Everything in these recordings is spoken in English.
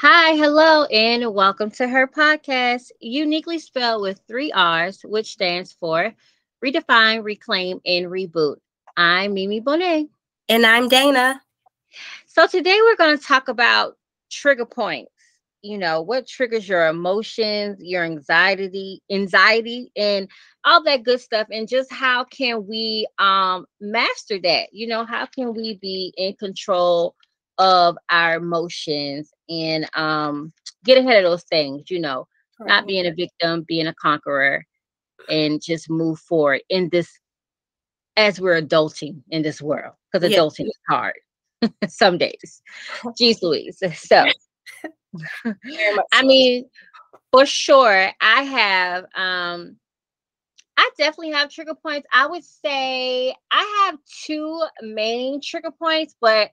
Hi, hello, and welcome to Herrr podcast, uniquely spelled with three R's, which stands for Redefine, Reclaim, and Reboot. I'm Mey Mey Bonet. And I'm Dana. So today we're going to talk about trigger points. You know, what triggers your emotions, your anxiety, anxiety, and all that good stuff, and just how can we um master that? You know, how can we be in control of our emotions and um, get ahead of those things, you know, not being a victim, being a conqueror, and just move forward in this as we're adulting in this world because yeah. adulting is hard some days. Jeez Louise. So, I mean, for sure, I have um I definitely have trigger points. I would say I have two main trigger points, but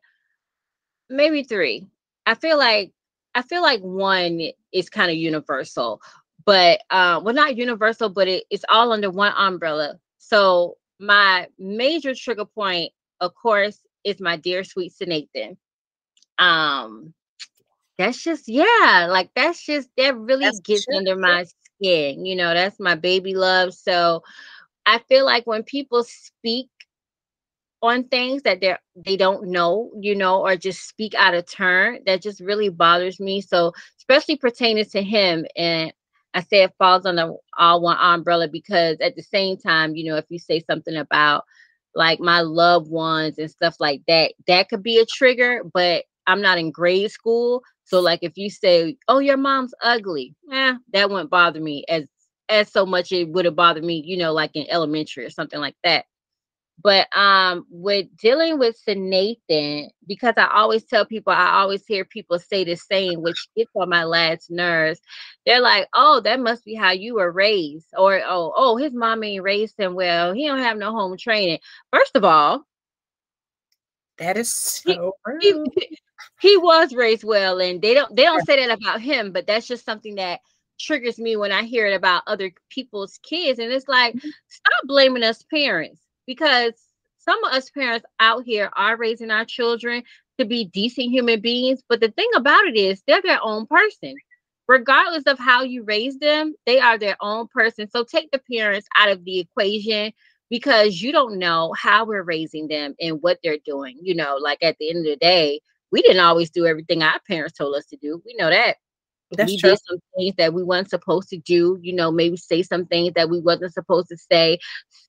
maybe three. I feel like I feel like one is kind of universal, but uh, well, not universal, but it, it's all under one umbrella. So my major trigger point, of course, is my dear sweet Nathan. Um, that's just yeah, like that's just that really that's gets true. under my skin. You know, that's my baby love. So I feel like when people speak on things that they they don't know, you know, or just speak out of turn. That just really bothers me. So especially pertaining to him, and I say it falls the all one umbrella because at the same time, you know, if you say something about like my loved ones and stuff like that, that could be a trigger. But I'm not in grade school, so like if you say, "Oh, your mom's ugly," yeah, that wouldn't bother me as as so much it would have bothered me, you know, like in elementary or something like that. But um, with dealing with Nathan, because I always tell people, I always hear people say the same, which gets on my last nerves. They're like, "Oh, that must be how you were raised," or "Oh, oh, his mom ain't raised him well. He don't have no home training." First of all, that is so he, he, he, was raised well, and they don't they don't say that about him, but that's just something that triggers me when I hear it about other people's kids, and it's like, mm-hmm. stop blaming us parents because some of us parents out here are raising our children to be decent human beings. But the thing about it is, they're their own person. Regardless of how you raise them, they are their own person. So take the parents out of the equation because you don't know how we're raising them and what they're doing. You know, like at the end of the day, we didn't always do everything our parents told us to do. We know that. That's we true. did some things that we weren't supposed to do, you know, maybe say some things that we wasn't supposed to say.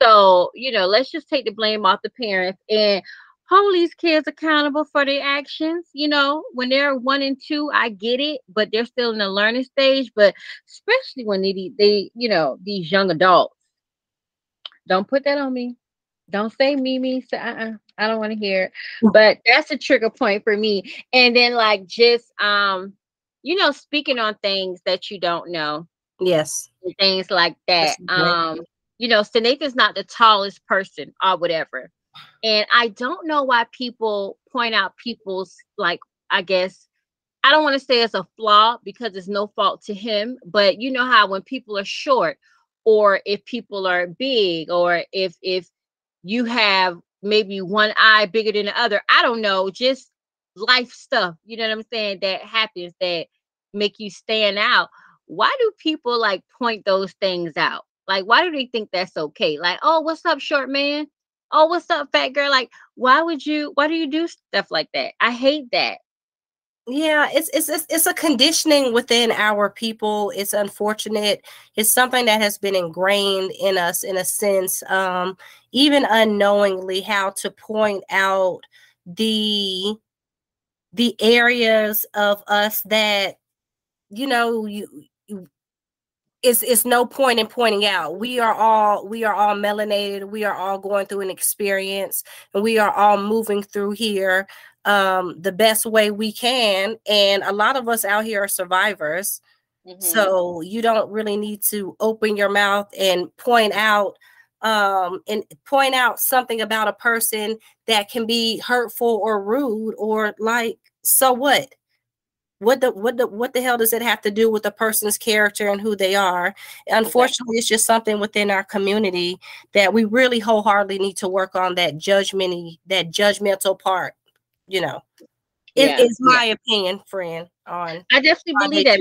So, you know, let's just take the blame off the parents and hold these kids accountable for their actions. You know, when they're one and two, I get it, but they're still in the learning stage. But especially when they, they, you know, these young adults, don't put that on me. Don't say Mey Mey. So, uh-uh, I don't want to hear. It. But that's a trigger point for me. And then like just um you know, speaking on things that you don't know. Yes. Things like that. Um, you know, Nathan's not the tallest person or whatever. And I don't know why people point out people's like, I guess I don't want to say it's a flaw because it's no fault to him, but you know how when people are short or if people are big or if if you have maybe one eye bigger than the other, I don't know, just life stuff, you know what I'm saying, that happens that make you stand out why do people like point those things out? Like why do they think that's okay? Like oh what's up short man? Oh what's up fat girl? Like why would you why do you do stuff like that? I hate that. Yeah it's it's it's a conditioning within our people. It's unfortunate. It's something that has been ingrained in us in a sense um even unknowingly how to point out the the areas of us that you know, you, you it's it's no point in pointing out. We are all we are all melanated. We are all going through an experience, and we are all moving through here um, the best way we can. And a lot of us out here are survivors. Mm-hmm. So you don't really need to open your mouth and point out um and point out something about a person that can be hurtful or rude or like so what what the what the what the hell does it have to do with a person's character and who they are unfortunately okay. it's just something within our community that we really wholeheartedly need to work on that judgmenty that judgmental part you know It, yeah. It's my yeah. opinion, friend. On I definitely believe that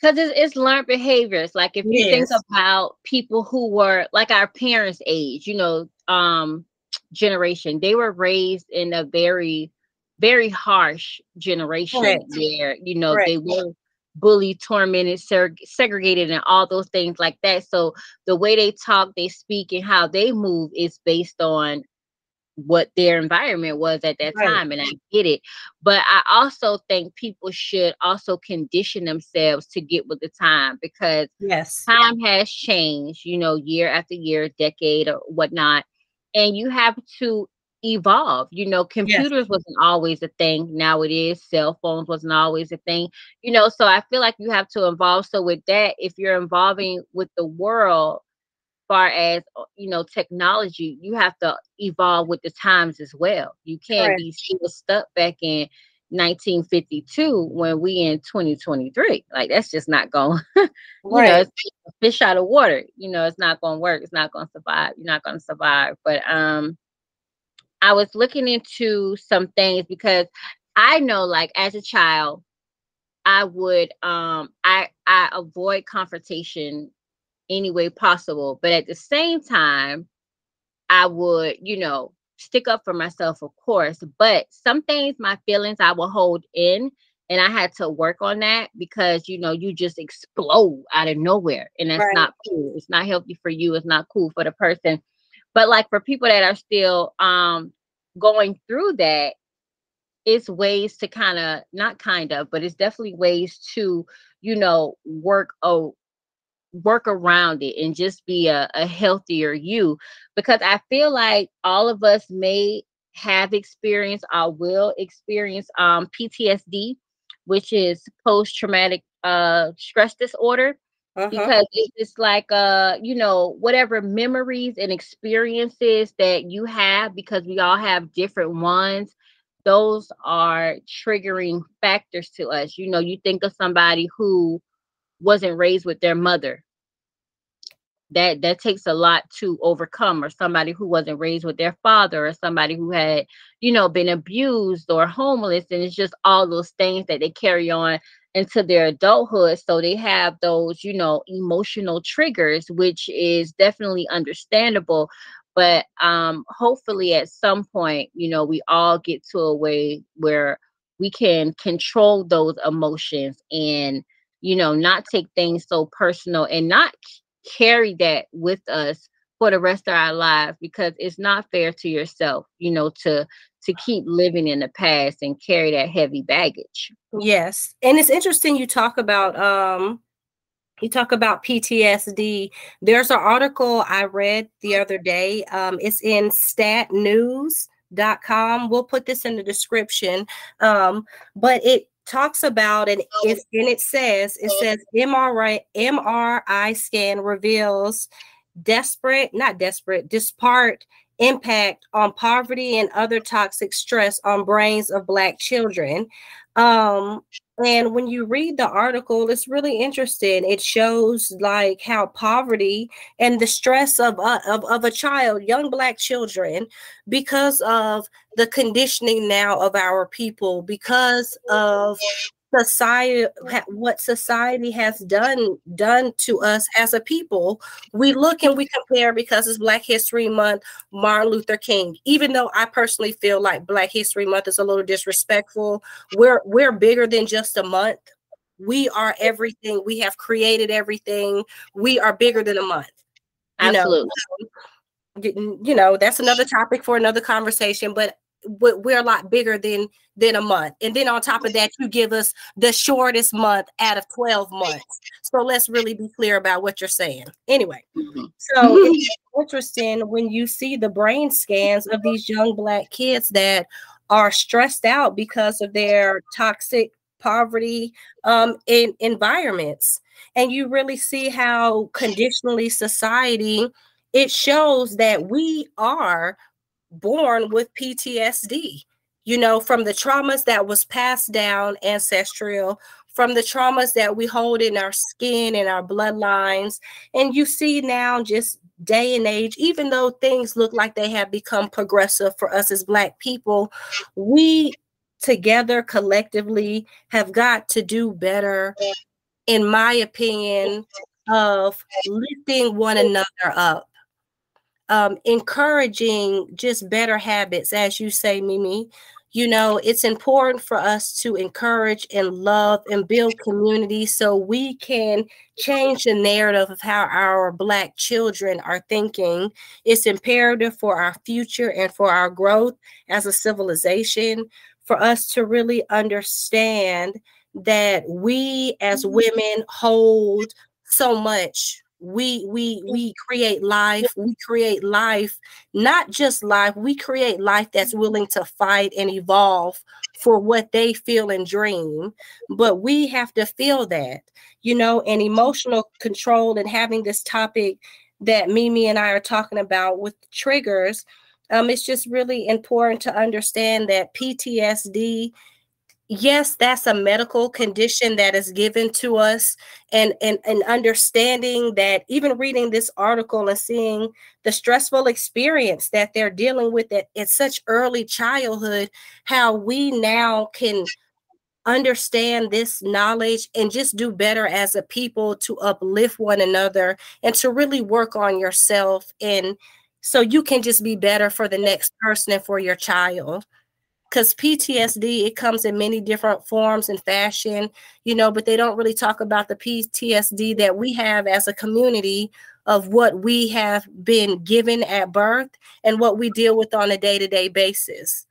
because it's, it's, learned behaviors. Like if you think about people who were like our parents' age, you know, um, generation, they were raised in a very, very harsh generation right. where you know they were bullied, tormented, seg- segregated, and all those things like that. So the way they talk, they speak, and how they move is based on what their environment was at that right. time and I get it but I also think people should also condition themselves to get with the time because yes time has changed you know year after year decade or whatnot and you have to evolve you know computers yes. wasn't always a thing now it is cell phones wasn't always a thing you know so I feel like you have to evolve so with that if you're involving with the world far as uh, you know technology you have to evolve with the times as well you can't right. be still stuck back in 1952 when we in 2023 like that's just not going you right. know it's fish out of water you know it's not going to work it's not going to survive you're not going to survive but um i was looking into some things because i know like as a child i would um i i avoid confrontation any way possible. But at the same time, I would, you know, stick up for myself, of course. But some things, my feelings, I will hold in. And I had to work on that because, you know, you just explode out of nowhere. And that's right. not cool. It's not healthy for you. It's not cool for the person. But like for people that are still um going through that, it's ways to kind of not kind of, but it's definitely ways to, you know, work oh work around it and just be a, a healthier you because I feel like all of us may have experienced or will experience um, PTSD, which is post traumatic uh, stress disorder. Uh-huh. Because it's like uh, you know, whatever memories and experiences that you have, because we all have different ones, those are triggering factors to us. You know, you think of somebody who wasn't raised with their mother that that takes a lot to overcome or somebody who wasn't raised with their father or somebody who had you know been abused or homeless and it's just all those things that they carry on into their adulthood so they have those you know emotional triggers which is definitely understandable but um hopefully at some point you know we all get to a way where we can control those emotions and you know not take things so personal and not carry that with us for the rest of our lives because it's not fair to yourself, you know, to to keep living in the past and carry that heavy baggage. Yes. And it's interesting you talk about um you talk about PTSD. There's an article I read the other day. Um, it's in statnews.com. We'll put this in the description. Um, but it talks about and it and it says it says MRI MRI scan reveals desperate, not desperate, disparate impact on poverty and other toxic stress on brains of black children. Um, and when you read the article, it's really interesting. It shows like how poverty and the stress of, uh, of, of a child, young black children, because of the conditioning now of our people, because of society what society has done done to us as a people we look and we compare because it's black history month martin luther king. Even though i personally feel like black history month is a little disrespectful we're we're bigger than just a month. We are everything. We have created everything. We are bigger than a month absolutely. You know, you know that's another topic for another conversation but we're a lot bigger than than a month. And then on top of that you give us the shortest month out of 12 months. So let's really be clear about what you're saying. Anyway mm-hmm. so it's interesting when you see the brain scans of these young black kids that are stressed out because of their toxic poverty um, in environments. And you really see how conditionally society it shows that we are born with PTSD, you know, from the traumas that was passed down ancestral, from the traumas that we hold in our skin and our bloodlines. And you see now just day and age, even though things look like they have become progressive for us as Black people, we together collectively have got to do better, in my opinion, of lifting one another up, um, encouraging just better habits, as you say, Mey Mey. You know, it's important for us to encourage and love and build community so we can change the narrative of how our Black children are thinking. It's imperative for our future and for our growth as a civilization for us to really understand that we as mm-hmm. women hold so much we we we create life we create life not just life we create life that's willing to fight and evolve for what they feel and dream but we have to feel that you know and emotional control and having this topic that Mey Mey and i are talking about with triggers um, it's just really important to understand that PTSD, yes, that's a medical condition that is given to us, and and and understanding that even reading this article and seeing the stressful experience that they're dealing with at, at such early childhood, how we now can understand this knowledge and just do better as a people to uplift one another and to really work on yourself and so you can just be better for the next person and for your child because PTSD it comes in many different forms and fashion, you know, but they don't really talk about the PTSD that we have as a community of what we have been given at birth and what we deal with on a day-to-day basis.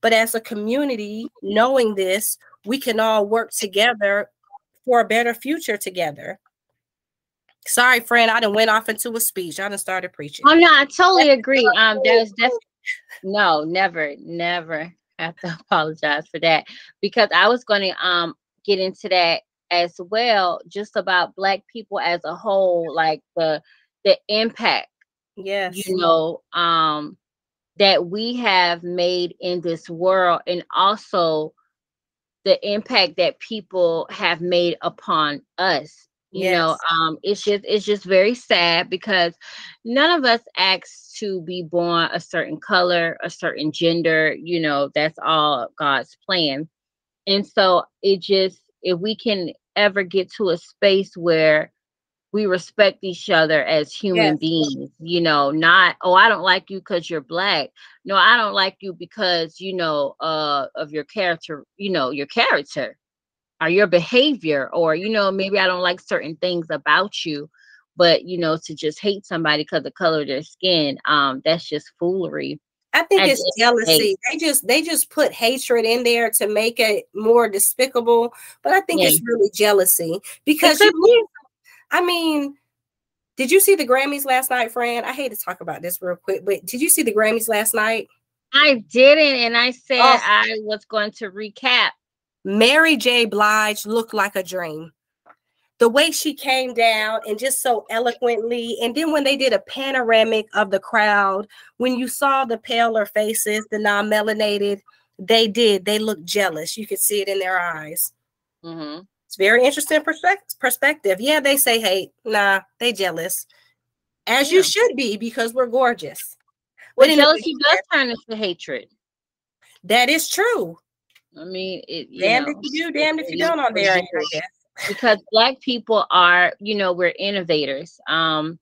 But as a community, knowing this, we can all work together for a better future together. Sorry, friend, I done went off into a speech. I done started preaching. Oh no, I totally agree. Um, there's definitely no, never, never have to apologize for that because I was going to um get into that as well, just about Black people as a whole, like the the impact. Yes, you know, um, that we have made in this world, and also the impact that people have made upon us you yes. know um it's just it's just very sad because none of us asked to be born a certain color a certain gender you know that's all god's plan and so it just if we can ever get to a space where we respect each other as human yes. beings you know not oh i don't like you because you're black no i don't like you because you know uh of your character you know your character or your behavior or you know maybe i don't like certain things about you but you know to just hate somebody because the color of their skin um that's just foolery i think it's jealousy hate. they just they just put hatred in there to make it more despicable but i think yeah. it's really jealousy because you, i mean did you see the grammys last night friend i hate to talk about this real quick but did you see the grammys last night I didn't, and I said oh. I was going to recap Mary J. Blige looked like a dream. The way she came down and just so eloquently, and then when they did a panoramic of the crowd, when you saw the paler faces, the non melanated, they did. They looked jealous. You could see it in their eyes. Mm-hmm. It's very interesting perspective. Yeah, they say hate. Nah, they jealous. As yeah. you should be because we're gorgeous. Well, jealousy does turn into hatred. That is true. I mean, it, damned know, if you do, damned if you don't on there. I guess. Because black people are, you know, we're innovators. Um,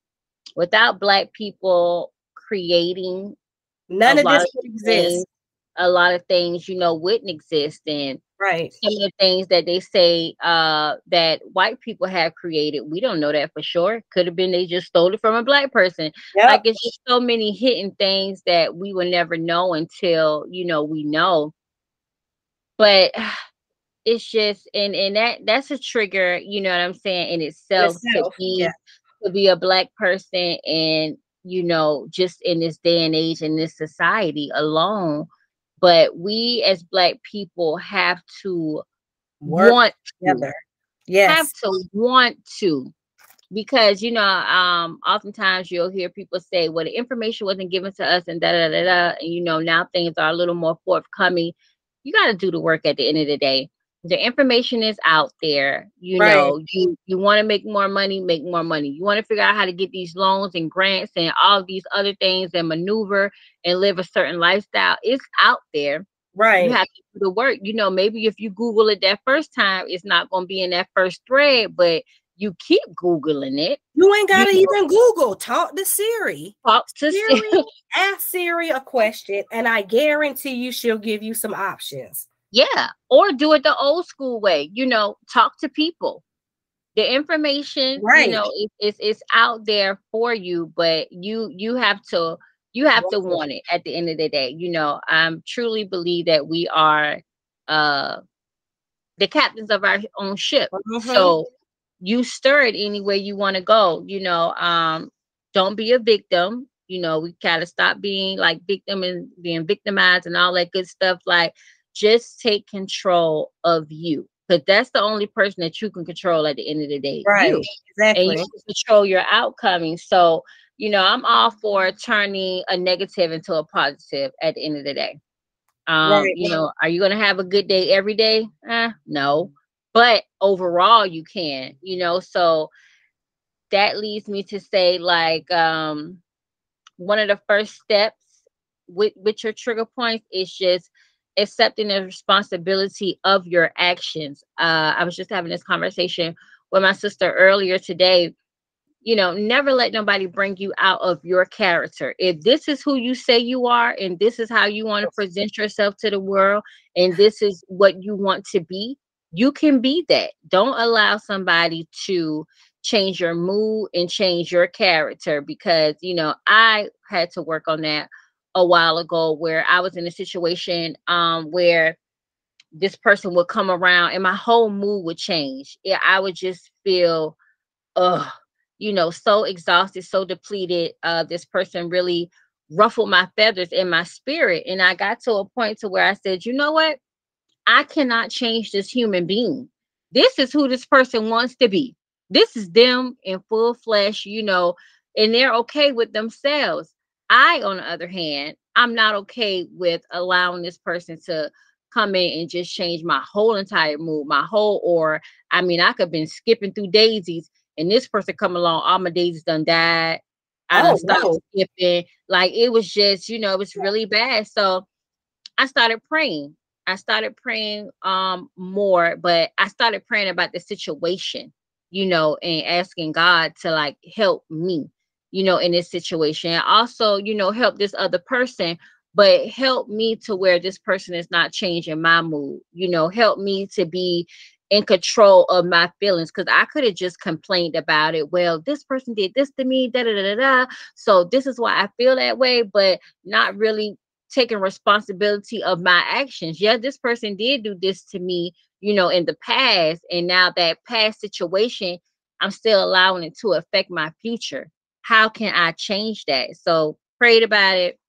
without black people creating, none of this would exist. A lot of things, you know, wouldn't exist, and right some of the things that they say uh, that white people have created, we don't know that for sure. Could have been they just stole it from a black person. Yep. Like it's just so many hidden things that we will never know until you know we know but it's just and and that that's a trigger you know what i'm saying in itself, itself to be yeah. to be a black person and you know just in this day and age in this society alone. But we as black people have to Work want together. To, yes. have to want to because you know um oftentimes you'll hear people say well the information wasn't given to us and da da da da and you know now things are a little more forthcoming you got to do the work at the end of the day the information is out there you right. know you you want to make more money make more money you want to figure out how to get these loans and grants and all these other things and maneuver and live a certain lifestyle it's out there Right. You have to do the work. You know, maybe if you Google it that first time, it's not going to be in that first thread, but you keep Googling it. You ain't got to even Google. Talk to Siri. Talk to Siri. ask Siri a question, and I guarantee you she'll give you some options. Yeah. Or do it the old school way. You know, talk to people. The information, right. you know, it's it's out there for you, but you you have to you have to want it at the end of the day. You know, I truly believe that we are uh the captains of our own ship. Mm-hmm. So you stir it any way you want to go. You know, um, don't be a victim. You know, we gotta stop being like victim and being victimized and all that good stuff. Like, just take control of you. But that's the only person that you can control at the end of the day. Right. You. Exactly. And you control your outcoming. So you know, I'm all for turning a negative into a positive at the end of the day. Um, right. you know, are you gonna have a good day every day? Eh, no. But overall you can, you know, so that leads me to say like um one of the first steps with with your trigger points is just accepting the responsibility of your actions. Uh I was just having this conversation with my sister earlier today you know, never let nobody bring you out of your character. If this is who you say you are, and this is how you want to present yourself to the world, and this is what you want to be, you can be that. Don't allow somebody to change your mood and change your character because, you know, I had to work on that a while ago where I was in a situation um where this person would come around and my whole mood would change. Yeah, I would just feel ugh you know, so exhausted, so depleted. Uh, this person really ruffled my feathers in my spirit. And I got to a point to where I said, you know what? I cannot change this human being. This is who this person wants to be. This is them in full flesh, you know, and they're okay with themselves. I, on the other hand, I'm not okay with allowing this person to come in and just change my whole entire mood, my whole or I mean, I could have been skipping through daisies and this person come along, all my daisies done died. I oh, stopped no. skipping. Like it was just, you know, it was really bad. So I started praying. I started praying um more, but I started praying about the situation, you know, and asking God to like help me, you know, in this situation. And also, you know, help this other person, but help me to where this person is not changing my mood, you know, help me to be in control of my feelings because I could have just complained about it. Well, this person did this to me, da da da da. So this is why I feel that way, but not really taking responsibility of my actions. Yeah, this person did do this to me, you know, in the past, and now that past situation, I'm still allowing it to affect my future. How can I change that? So prayed about it,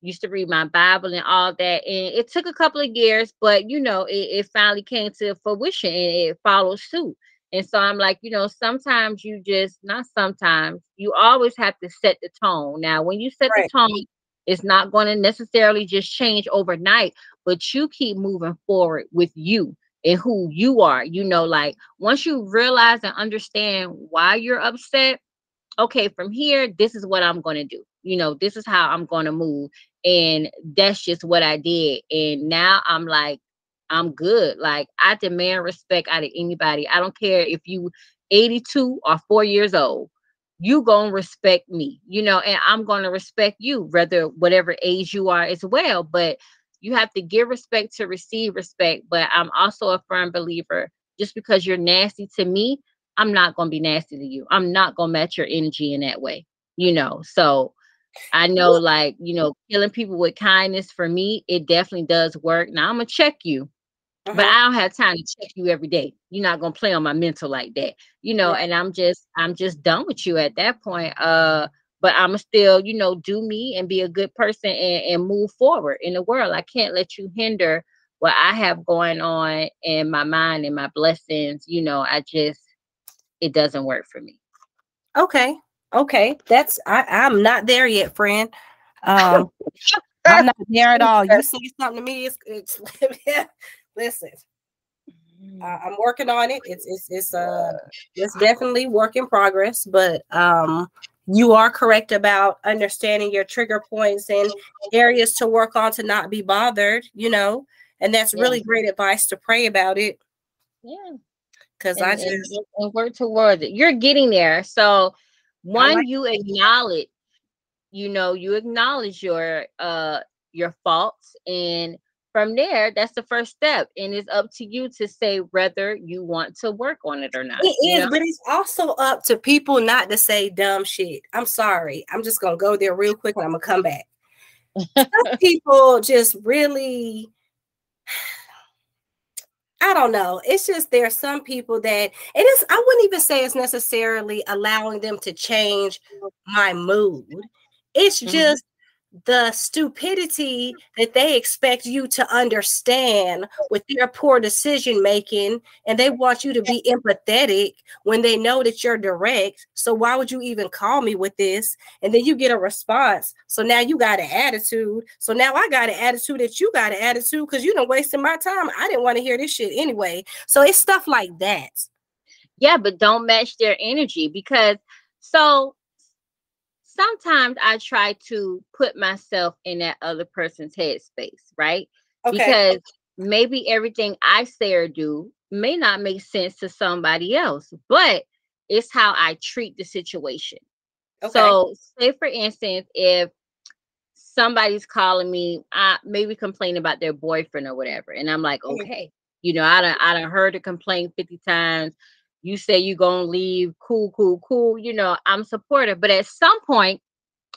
used to read my Bible and all that. And it took a couple of years, but you know, it, it finally came to fruition and it followed suit. And so I'm like, you know, sometimes you just not sometimes you always have to set the tone. Now, when you set right. the tone, it's not going to necessarily just change overnight, but you keep moving forward with you and who you are. You know, like once you realize and understand why you're upset, okay, from here, this is what I'm going to do. You know, this is how I'm going to move. And that's just what I did. And now I'm like, I'm good. Like I demand respect out of anybody. I don't care if you 82 or four years old. You gonna respect me, you know, and I'm gonna respect you, whether whatever age you are as well. But you have to give respect to receive respect. But I'm also a firm believer. Just because you're nasty to me, I'm not gonna be nasty to you. I'm not gonna match your energy in that way, you know. So I know, like, you know, killing people with kindness for me, it definitely does work. Now I'm gonna check you, uh-huh. but I don't have time to check you every day. You're not gonna play on my mental like that, you know. And I'm just, I'm just done with you at that point. Uh, but I'm still, you know, do me and be a good person and, and move forward in the world. I can't let you hinder what I have going on in my mind and my blessings. You know, I just, it doesn't work for me. Okay. Okay, that's I, I'm not there yet, friend. Um, I'm not there at all. You say something to me, it's, it's listen. Uh, I'm working on it. It's it's it's uh it's definitely work in progress, but um you are correct about understanding your trigger points and areas to work on to not be bothered, you know, and that's yeah. really great advice to pray about it. Yeah. Because I just and, and work towards it. You're getting there. So one, like you acknowledge, you know, you acknowledge your uh your faults and from there, that's the first step. And it's up to you to say whether you want to work on it or not. It is, know? but it's also up to people not to say dumb shit. I'm sorry. I'm just gonna go there real quick and I'm gonna come back. Some people just really I don't know. It's just there are some people that it is. I wouldn't even say it's necessarily allowing them to change my mood. It's mm-hmm. just the stupidity that they expect you to understand with their poor decision making and they want you to be empathetic when they know that you're direct. So why would you even call me with this? And then you get a response. So now you got an attitude. So now i got an attitude that you got an attitude because you don't wasting my time. I didn't want to hear this shit anyway. So it's stuff like that. Yeah but don't match their energy because so sometimes I try to put myself in that other person's headspace, right? Okay. Because maybe everything I say or do may not make sense to somebody else, but it's how I treat the situation. Okay. So, say for instance, if somebody's calling me, uh, maybe complaining about their boyfriend or whatever, and I'm like, mm-hmm. okay, you know, I don't, I don't heard a complaint 50 times you say you're gonna leave, cool, cool, cool. You know, I'm supportive, but at some point,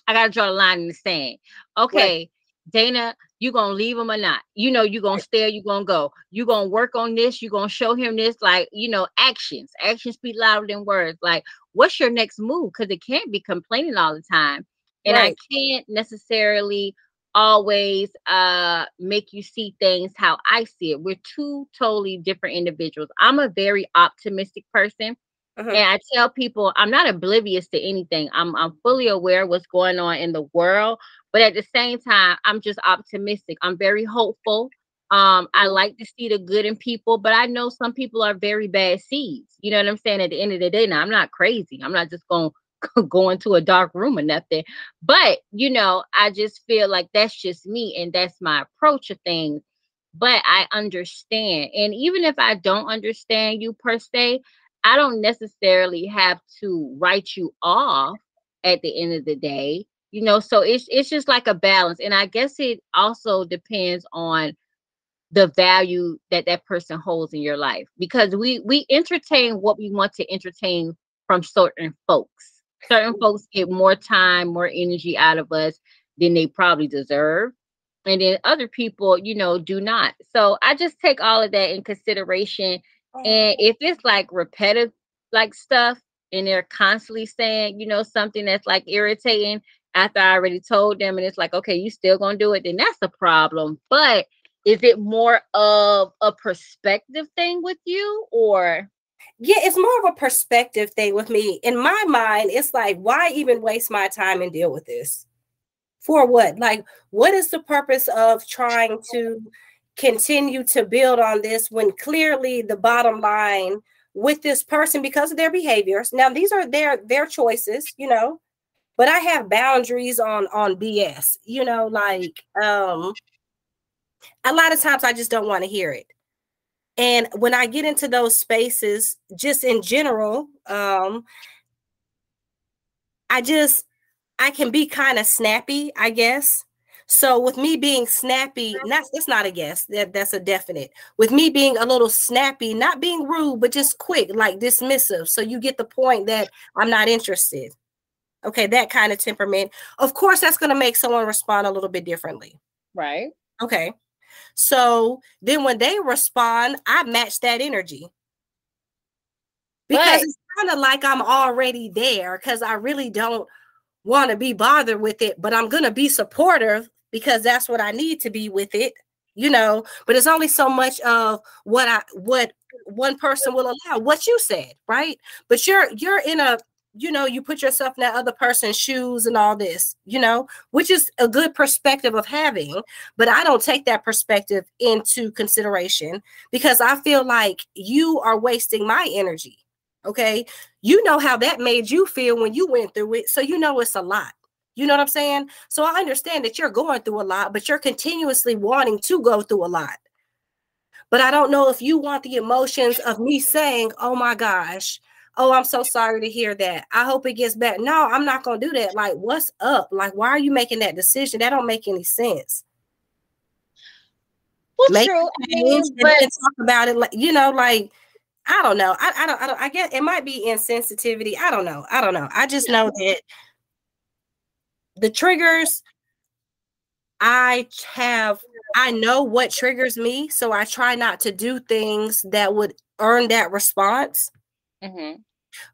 I gotta draw a line in the sand. Okay, right. Dana, you gonna leave him or not? You know, you gonna stay, you gonna go. You gonna work on this, you gonna show him this, like you know, actions. Actions speak louder than words. Like, what's your next move? Because it can't be complaining all the time. And right. I can't necessarily always uh make you see things how I see it. We're two totally different individuals. I'm a very optimistic person. Uh-huh. And I tell people I'm not oblivious to anything. I'm I'm fully aware what's going on in the world, but at the same time, I'm just optimistic. I'm very hopeful. Um, I like to see the good in people, but I know some people are very bad seeds. You know what I'm saying? At the end of the day, now I'm not crazy. I'm not just going go into a dark room or nothing. But you know, I just feel like that's just me and that's my approach of things. But I understand. And even if I don't understand you per se, I don't necessarily have to write you off at the end of the day. You know, so it's it's just like a balance. And I guess it also depends on the value that that person holds in your life because we we entertain what we want to entertain from certain folks certain folks get more time, more energy out of us than they probably deserve. And then other people, you know, do not. So I just take all of that in consideration. And if it's like repetitive like stuff and they're constantly saying, you know, something that's like irritating after I already told them and it's like, okay, you still gonna do it, then that's a problem. But is it more of a perspective thing with you or yeah, it's more of a perspective thing with me. In my mind, it's like, why even waste my time and deal with this? For what? Like, what is the purpose of trying to continue to build on this when clearly the bottom line with this person because of their behaviors? Now, these are their their choices, you know, but I have boundaries on on BS, you know, like um a lot of times I just don't want to hear it and when i get into those spaces just in general um i just i can be kind of snappy i guess. So with me being snappy not it's not a guess that that's a definite. With me being a little snappy not being rude but just quick like dismissive so you get the point that i'm not interested. Okay that kind of temperament. Of course that's going to make someone respond a little bit differently. Right. Okay so then when they respond, I match that energy. Because right. it's kind of like I'm already there because I really don't want to be bothered with it, but I'm going to be supportive because that's what I need to be with it, you know. But it's only so much of what I what one person will allow what you said, right? But you're you're in a you know, you put yourself in that other person's shoes and all this, you know, which is a good perspective of having. But I don't take that perspective into consideration because I feel like you are wasting my energy. Okay. You know how that made you feel when you went through it. So you know it's a lot. You know what I'm saying? So I understand that you're going through a lot, but you're continuously wanting to go through a lot. But I don't know if you want the emotions of me saying, oh my gosh, oh, I'm so sorry to hear that. I hope it gets better. No, I'm not going to do that. Like, what's up? Like, why are you making that decision? That don't make any sense. Well, make true. I mean, but- talk about it. Like, you know, like, I don't know. I, I don't. I don't. I guess it might be insensitivity. I don't know. I don't know. I just know that the triggers I have I know what triggers me, so I try not to do things that would earn that response. Mm-hmm.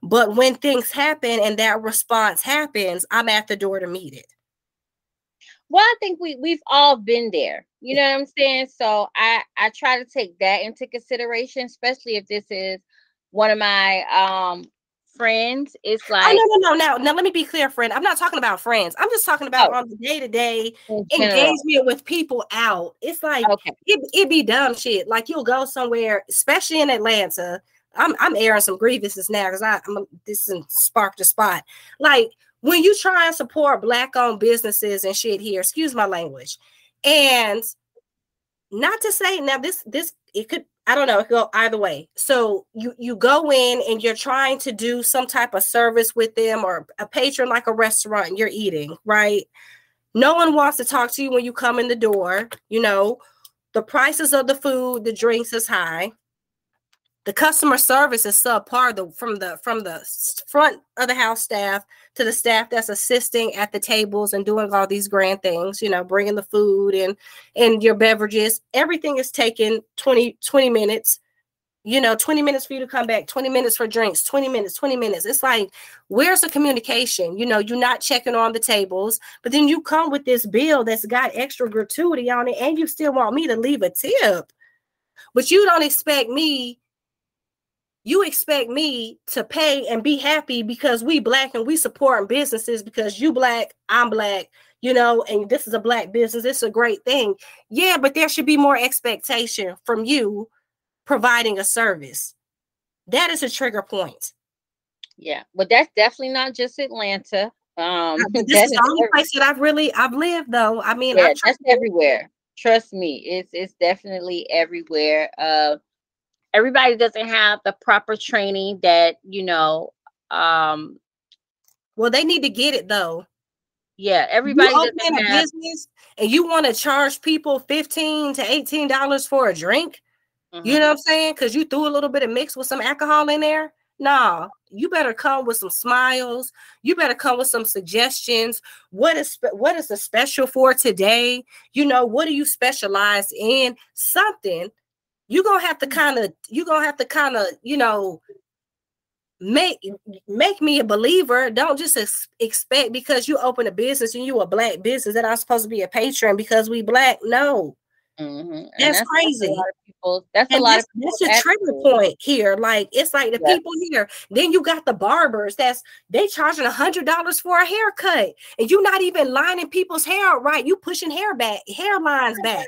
But when things happen and that response happens, I'm at the door to meet it. Well, I think we we've all been there. You know what I'm saying? So I I try to take that into consideration, especially if this is one of my um friends. It's like oh, no, no, no, no. Now let me be clear, friend. I'm not talking about friends. I'm just talking about oh. on the day to day engagement with people out. It's like okay. it it be dumb shit. Like you'll go somewhere, especially in Atlanta. I'm I'm airing some grievances now because I'm this is spark the spot. Like when you try and support black owned businesses and shit here, excuse my language, and not to say now this this it could I don't know, it could go either way. So you you go in and you're trying to do some type of service with them or a patron like a restaurant you're eating, right? No one wants to talk to you when you come in the door, you know. The prices of the food, the drinks is high the customer service is subpar the, from the from the front of the house staff to the staff that's assisting at the tables and doing all these grand things you know bringing the food and and your beverages. Everything is taking 20 20 minutes you know 20 minutes for you to come back 20 minutes for drinks 20 minutes 20 minutes. It's like where's the communication? You know you're not checking on the tables but then you come with this bill that's got extra gratuity on it and you still want me to leave a tip. But you don't expect me you expect me to pay and be happy because we black and we supporting businesses because you black, I'm black, you know, and this is a black business. It's a great thing. Yeah, but there should be more expectation from you providing a service. That is a trigger point. Yeah, but that's definitely not just Atlanta. Um, this is the only place that I've really I've lived though. I mean, yeah, that's everywhere. Trust me, it's it's definitely everywhere. Uh, everybody doesn't have the proper training that you know um well they need to get it though. Yeah everybody you open a have... business and you want to charge people 15 to 18 dollars for a drink mm-hmm. you know what i'm saying? Because you threw a little bit of mix with some alcohol in there? Nah you better come with some smiles. You better come with some suggestions. What is what is the special for today? You know what do you specialize in? Something you're gonna have to mm. kind of you're gonna have to kind of you know make make me a believer. Don't just ex- expect because you open a business and you a black business that i'm supposed to be a patron because we black. No. Mm-hmm. that's, that's, crazy. that's a people that's and a lot that's, of that's a trigger point here. Like it's like the yeah. people here then you got the barbers that's they charging a hundred dollars for a haircut and you're not even lining people's hair right. You pushing hair back hairlines back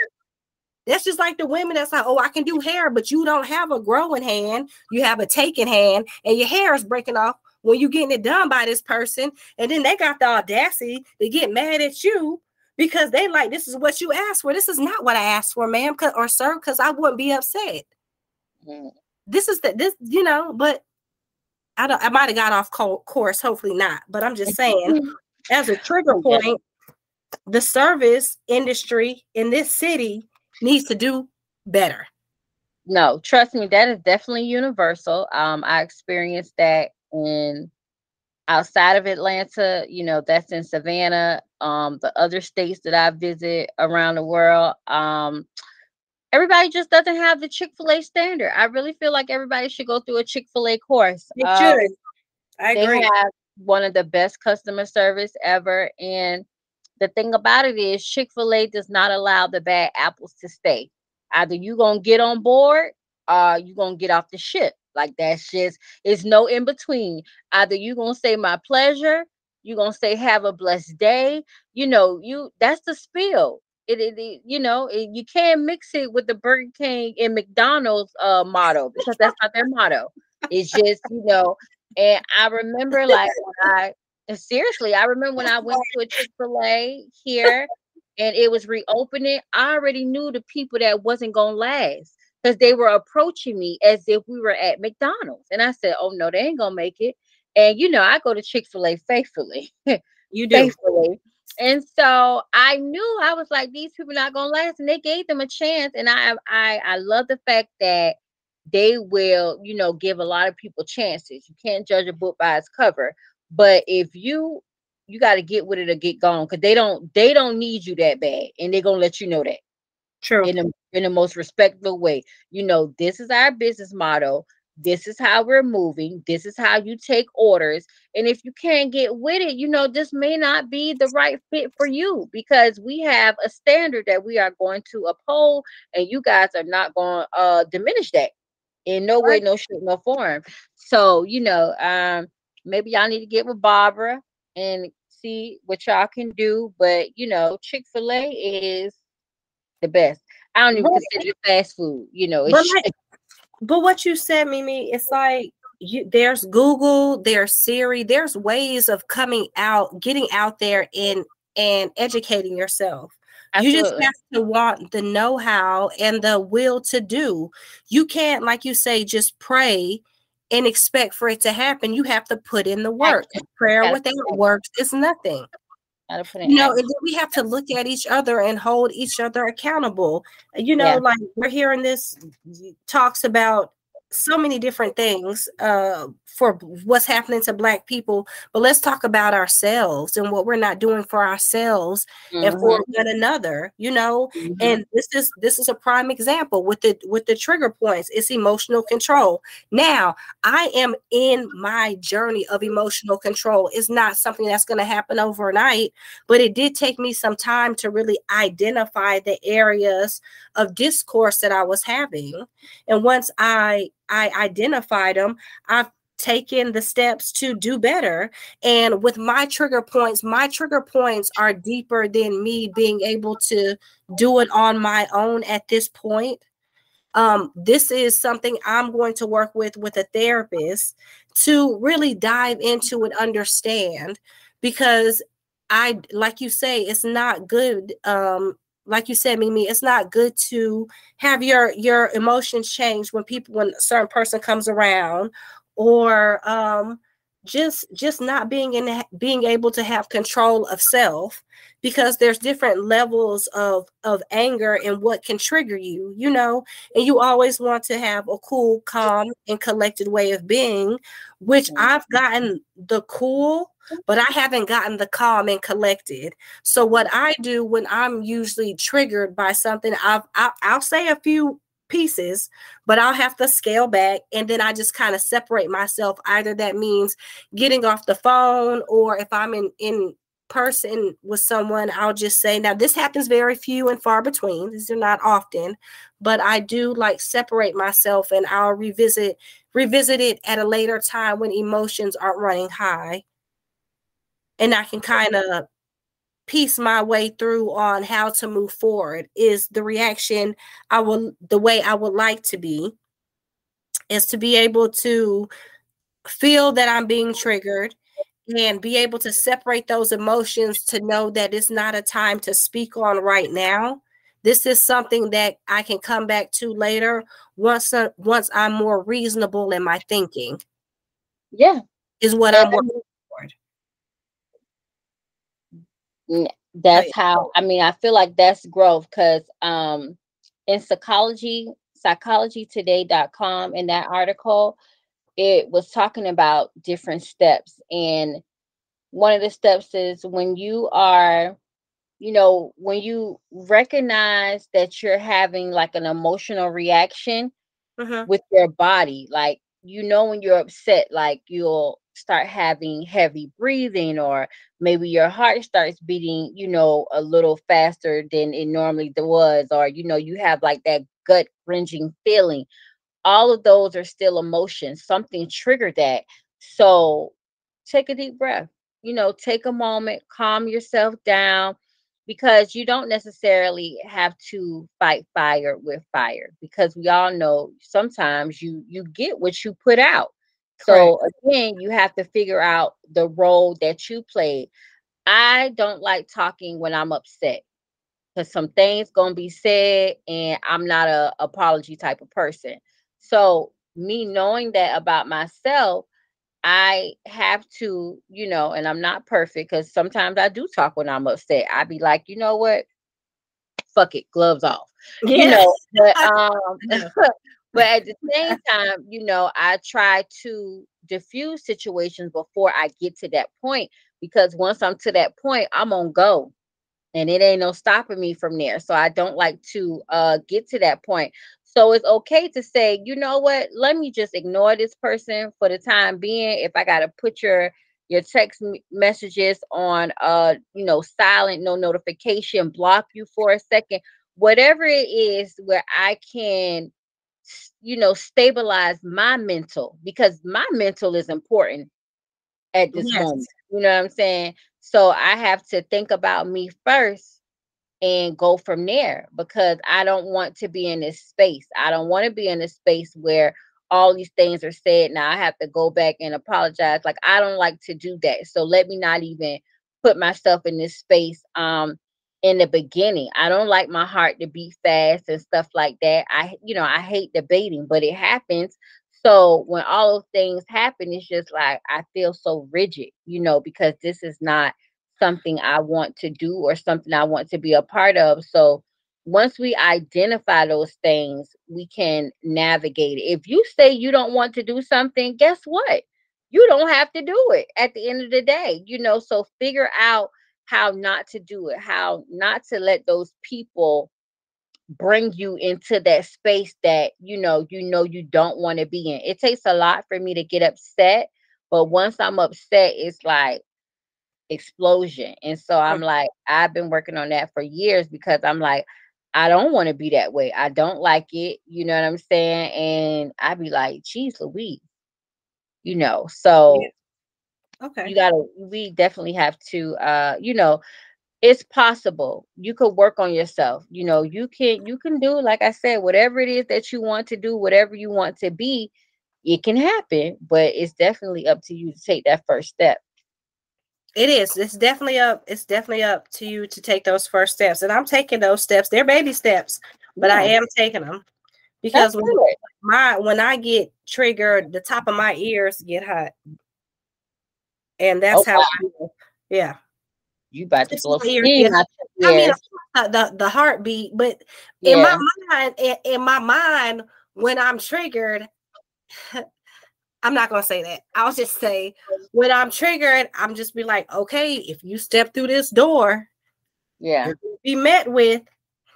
that's just like the women that's like, oh, I can do hair, but you don't have a growing hand, you have a taking hand, and your hair is breaking off when you're getting it done by this person. And then they got the audacity to get mad at you because they like, this is what you asked for. This is not what I asked for, ma'am, or sir, because I wouldn't be upset. Mm-hmm. This is the this, you know, but I don't I might have got off course, hopefully not, but I'm just saying as a trigger point, the service industry in this city needs to do better. No, trust me, that is definitely universal. Um, I experienced that in outside of Atlanta, you know, that's in Savannah, um, the other states that I visit around the world. Um, everybody just doesn't have the Chick-fil-A standard. I really feel like everybody should go through a Chick-fil-A course. They um, should. I agree. They have one of the best customer service ever. And the thing about it is Chick-fil-A does not allow the bad apples to stay. Either you gonna get on board or you gonna get off the ship. Like that's just it's no in between. Either you gonna say my pleasure, you gonna say have a blessed day. You know, you that's the spill. It, it, it you know it, you can't mix it with the Burger King and McDonald's uh motto because that's not their motto. It's just, you know, and I remember like I seriously, I remember when I went to a Chick-fil-A here and it was reopening, I already knew the people that wasn't gonna last because they were approaching me as if we were at McDonald's. And I said, Oh no, they ain't gonna make it. And you know, I go to Chick-fil-A faithfully. you do faithfully. And so I knew I was like, these people not gonna last, and they gave them a chance. And I I I love the fact that they will, you know, give a lot of people chances. You can't judge a book by its cover. But if you you got to get with it or get gone because they don't they don't need you that bad and they're gonna let you know that. True. In the in the most respectful way. You know this is our business model this is how we're moving this is how you take orders and if you can't get with it you know this may not be the right fit for you because we have a standard that we are going to uphold and you guys are not going to uh diminish that in no way no shape no form. So you know um maybe y'all need to get with barbara and see what y'all can do but you know chick-fil-a is the best i don't even consider fast food you know but, like, but what you said Mey Mey it's like you there's google there's siri there's ways of coming out getting out there and and educating yourself Absolutely. You just have to want the know-how and the will to do. You can't, like you say, just pray and expect for it to happen. You have to put in the work. Prayer without works is nothing. You know, we have to look at each other and hold each other accountable. You know, yeah. like we're hearing this talks about so many different things uh, for what's happening to black people but let's talk about ourselves and what we're not doing for ourselves mm-hmm. and for mm-hmm. one another you know mm-hmm. and this is this is a prime example with the with the trigger points it's emotional control now i am in my journey of emotional control it's not something that's going to happen overnight but it did take me some time to really identify the areas of discourse that i was having and once i I identified them, I've taken the steps to do better. And with my trigger points, my trigger points are deeper than me being able to do it on my own at this point. Um, this is something I'm going to work with with a therapist to really dive into and understand because I like you say it's not good um like you said, Mey Mey, it's not good to have your your emotions change when people when a certain person comes around, or um, just just not being in being able to have control of self because there's different levels of of anger and what can trigger you you know? And you always want to have a cool calm and collected way of being which i've gotten the cool but I haven't gotten the calm and collected. So what mm-hmm. I do when I'm usually triggered by something, I've, I'll, I'll say a few pieces, but I'll have to scale back and then I just kind of separate myself. Either that means getting off the phone or if I'm in in person with someone, I'll just say, now this happens very few and far between. These are not often, but I do like separate myself and I'll revisit revisit it at a later time when emotions aren't running high and I can kind of piece my way through on how to move forward is the reaction I will the way I would like to be is to be able to feel that I'm being triggered and be able to separate those emotions to know that it's not a time to speak on right now. This is something that I can come back to later once uh, once I'm more reasonable in my thinking. Yeah, is what I'm working that's how i mean i feel like that's growth because um in psychology psychologytoday.com in that article it was talking about different steps and one of the steps is when you are you know when you recognize that you're having like an emotional reaction uh-huh. with your body like you know when you're upset like you'll start having heavy breathing or maybe your heart starts beating you know a little faster than it normally was or you know you have like that gut wrenching feeling all of those are still emotions something triggered that. So take a deep breath you know take a moment calm yourself down because you don't necessarily have to fight fire with fire because we all know sometimes you you get what you put out So again, you have to figure out the role that you played. I don't like talking when I'm upset because some things gonna be said, and I'm not a apology type of person. So me knowing that about myself, I have to, you know, and I'm not perfect because sometimes I do talk when I'm upset. I be like, you know what? Fuck it, gloves off. Yes. You know, but um but at the same time, you know, I try to diffuse situations before I get to that point because once I'm to that point, I'm on go and it ain't no stopping me from there. So I don't like to uh get to that point. So it's okay to say, you know what, let me just ignore this person for the time being. If I gotta put your your text messages on uh you know silent, no notification, block you for a second, whatever it is where I can you know stabilize my mental because my mental is important at this yes. moment. You know what I'm saying? So I have to think about me first and go from there because I don't want to be in this space. I don't want to be in a space where all these things are said. Now I have to go back and apologize. Like I don't like to do that. So let me not even put myself in this space um in the beginning. I don't like my heart to beat fast and stuff like that. I you know, I hate debating, but it happens. So when all those things happen, it's just like I feel so rigid, you know, because this is not something I want to do or something I want to be a part of. So once we identify those things, we can navigate it. If you say you don't want to do something, guess what? You don't have to do it at the end of the day, you know. So figure out how not to do it, how not to let those people bring you into that space that you know you know you don't want to be in. It takes a lot for me to get upset, but once I'm upset, it's like explosion. And so I'm like, I've been working on that for years because I'm like, I don't want to be that way. I don't like it. You know what I'm saying? And I'd be like, geez, Louise, you know. So yeah. Okay, you gotta we definitely have to uh, you know, it's possible. You could work on yourself you know you can you can do like i said whatever it is that you want to do whatever you want to be it can happen but it's definitely up to you to take that first step. It is it's definitely up it's definitely up to you to take those first steps and i'm taking those steps they're baby steps but yeah. i am taking them because when my when i get triggered the top of my ears get hot and that's oh, how wow. yeah you about to blow steam I mean, the the heartbeat, but yeah. in my mind, in, in my mind, when I'm triggered, I'm not gonna say that. I'll just say when I'm triggered, I'm just be like, okay, if you step through this door, yeah, be met with,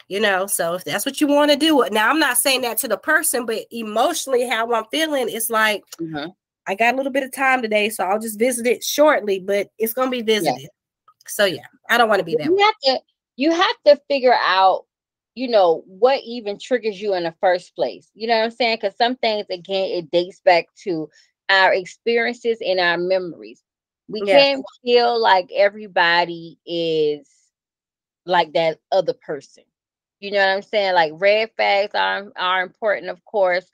you know. So if that's what you want to do, now I'm not saying that to the person, but emotionally, how I'm feeling, it's like mm-hmm. I got a little bit of time today, so I'll just visit it shortly, but it's gonna be visited. Yeah. So yeah, I don't want to be that. You way. have to you have to figure out, you know, what even triggers you in the first place. You know what I'm saying? Because some things again, it dates back to our experiences and our memories. We yes. can't feel like everybody is like that other person. You know what I'm saying? Like red flags are are important, of course.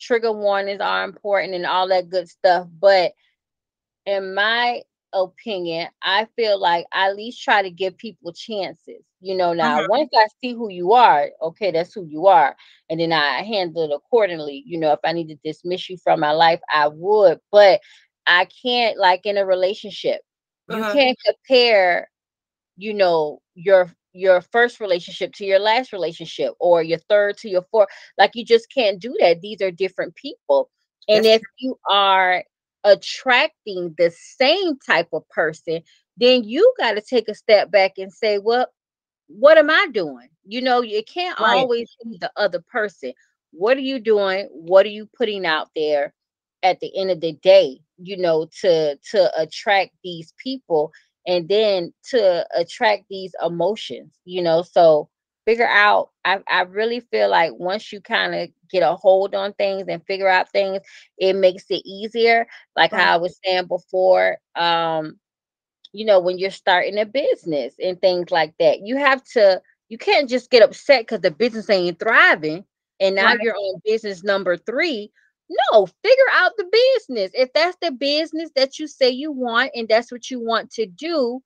Trigger warnings are important and all that good stuff. But in my opinion, I feel like I at least try to give people chances. You know, now uh-huh. once I see who you are, okay, that's who you are. And then I handle it accordingly. You know, if I need to dismiss you from my life, I would. But I can't, like in a relationship, uh-huh. you can't compare, you know, your your first relationship to your last relationship or your third to your fourth. Like you just can't do that. These are different people. And That's if true. you are attracting the same type of person, then you got to take a step back and say, well, what am I doing? You know, you can't right. always be the other person. What are you doing? What are you putting out there at the end of the day, you know, to to attract these people and then to attract these emotions, you know? So figure out I, I really feel like once you kind of get a hold on things and figure out things it makes it easier like right. how i was saying before um you know when you're starting a business and things like that you have to you can't just get upset because the business ain't thriving and now right. you're on business number three No, figure out the business. If that's the business that you say you want and that's what you want to do,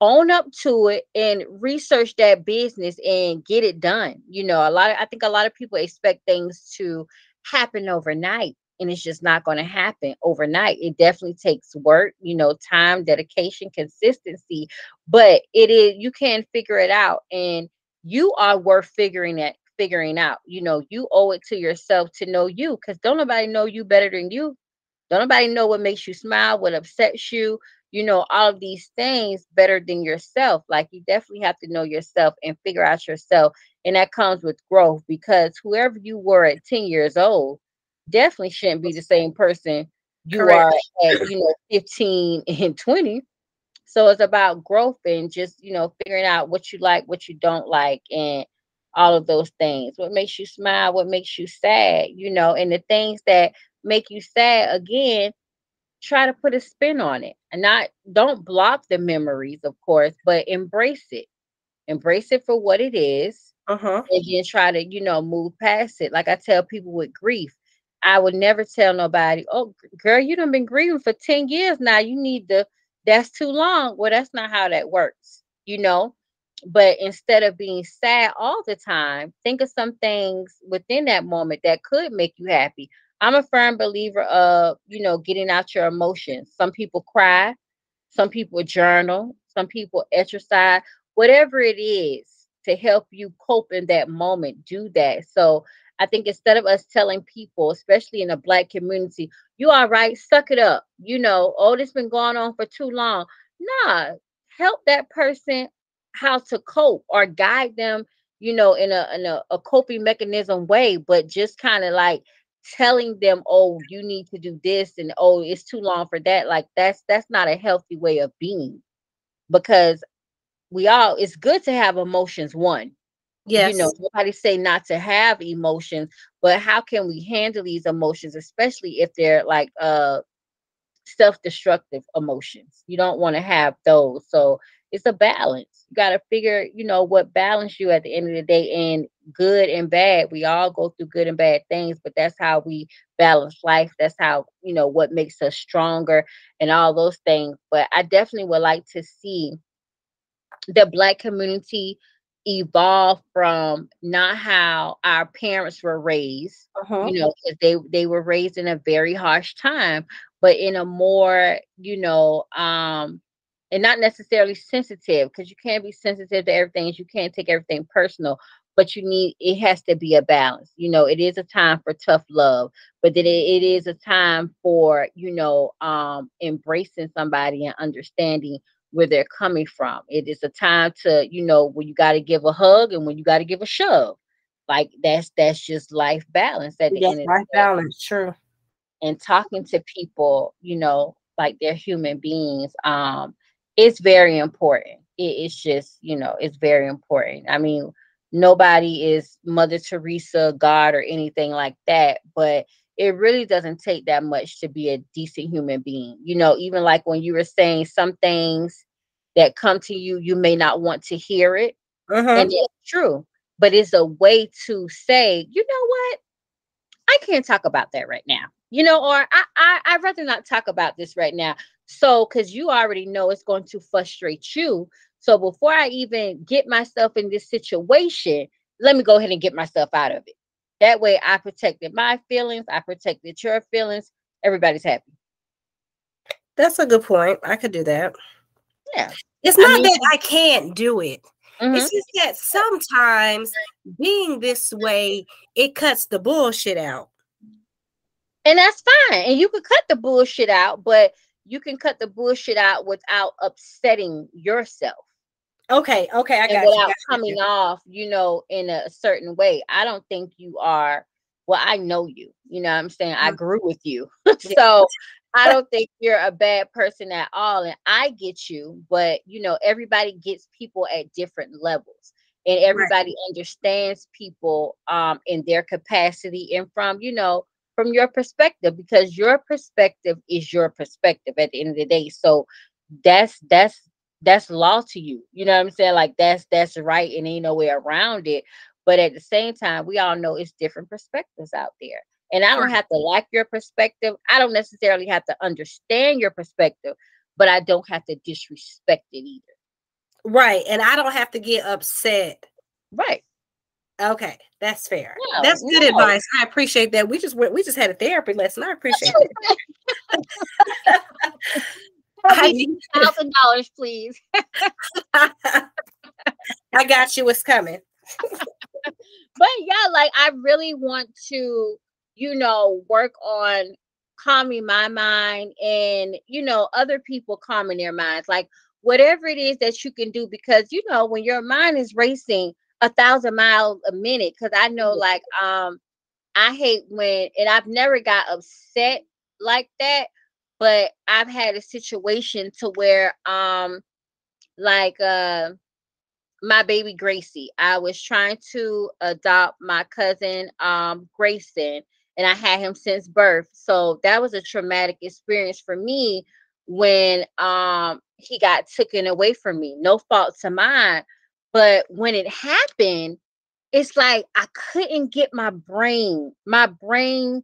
own up to it and research that business and get it done. You know, a lot of I think a lot of people expect things to happen overnight and it's just not going to happen overnight. It definitely takes work, you know, time, dedication, consistency, but it is you can figure it out and you are worth figuring it figuring out. You know, you owe it to yourself to know you cuz don't nobody know you better than you. Don't nobody know what makes you smile, what upsets you, you know, all of these things better than yourself. Like you definitely have to know yourself and figure out yourself. And that comes with growth because whoever you were at 10 years old definitely shouldn't be the same person you Correct. are at, you know, 15 and 20. So it's about growth and just, you know, figuring out what you like, what you don't like, and all of those things. What makes you smile, what makes you sad, you know, and the things that make you sad again try to put a spin on it. And not don't block the memories of course but embrace it. Embrace it for what it is uh-huh. and then try to you know move past it. Like i tell people with grief i would never tell nobody oh girl you done been grieving for 10 years now. You need to that's too long. Well that's not how that works you know but instead of being sad all the time think of some things within that moment that could make you happy I'm a firm believer of, you know, getting out your emotions. Some people cry, some people journal, some people exercise, whatever it is to help you cope in that moment, do that. So I think instead of us telling people, especially in the black community, you all right, suck it up. You know, oh, this been going on for too long. Nah, help that person how to cope or guide them, you know, in a in a, a coping mechanism way, but just kind of like telling them oh you need to do this and oh it's too long for that like that's that's not a healthy way of being because we all it's good to have emotions one yes you know nobody say not to have emotions but how can we handle these emotions especially if they're like uh self-destructive emotions? You don't want to have those so it's a balance. You got to figure, you know, what balance you at the end of the day and good and bad. We all go through good and bad things, but that's how we balance life. That's how, you know, what makes us stronger and all those things. But I definitely would like to see the black community evolve from not how our parents were raised, uh-huh. you know, because they they were raised in a very harsh time, but in a more, you know, um and not necessarily sensitive because you can't be sensitive to everything. You can't take everything personal, but you need it has to be a balance. You know, it is a time for tough love, but then it, it is a time for you know um embracing somebody and understanding where they're coming from. It is a time to you know when you got to give a hug and when you got to give a shove. Like that's that's just life balance at the yes, end. Life balance, true. And talking to people, you know, like they're human beings. Um, it's very important. It, it's just, you know, it's very important. I mean, nobody is Mother Teresa, God, or anything like that, but it really doesn't take that much to be a decent human being. You know, even like when you were saying some things that come to you, you may not want to hear it. Uh-huh. And it's true, but it's a way to say, you know what? I can't talk about that right now. You know, or I, I I'd rather not talk about this right now. So, because you already know it's going to frustrate you. So, before I even get myself in this situation, let me go ahead and get myself out of it. That way, I protected my feelings, I protected your feelings. Everybody's happy. That's a good point. I could do that. Yeah. It's not I mean, that I can't do it. Mm-hmm. It's just that sometimes being this way, it cuts the bullshit out. And that's fine. And you could cut the bullshit out, but you can cut the bullshit out without upsetting yourself. Okay, okay, I got without you, coming you. off, you know, in a certain way. I don't think you are. Well, I know you. You know, I'm saying I mm. grew with you, so I don't think you're a bad person at all. And I get you, but you know, everybody gets people at different levels, and everybody right. understands people um in their capacity and from you know from your perspective because your perspective is your perspective at the end of the day. So that's that's that's law to you. You know what I'm saying? Like that's that's right and ain't no way around it. But at the same time, we all know it's different perspectives out there. And I don't have to like your perspective. I don't necessarily have to understand your perspective, but I don't have to disrespect it either. Right. And I don't have to get upset. Right. Okay, that's fair. No, that's good no. advice. I appreciate that. We just went, we just had a therapy lesson. I appreciate it. Thousand dollars, please. I got you. It's coming. but yeah, like I really want to, you know, work on calming my mind and you know other people calming their minds. Like whatever it is that you can do, because you know when your mind is racing a thousand miles a minute, because I know like um I hate when and I've never got upset like that, but I've had a situation to where um like uh my baby Gracie. I was trying to adopt my cousin um Grayson and I had him since birth. So that was a traumatic experience for me when um he got taken away from me. No fault to mine, but when it happened, it's like I couldn't get my brain, my brain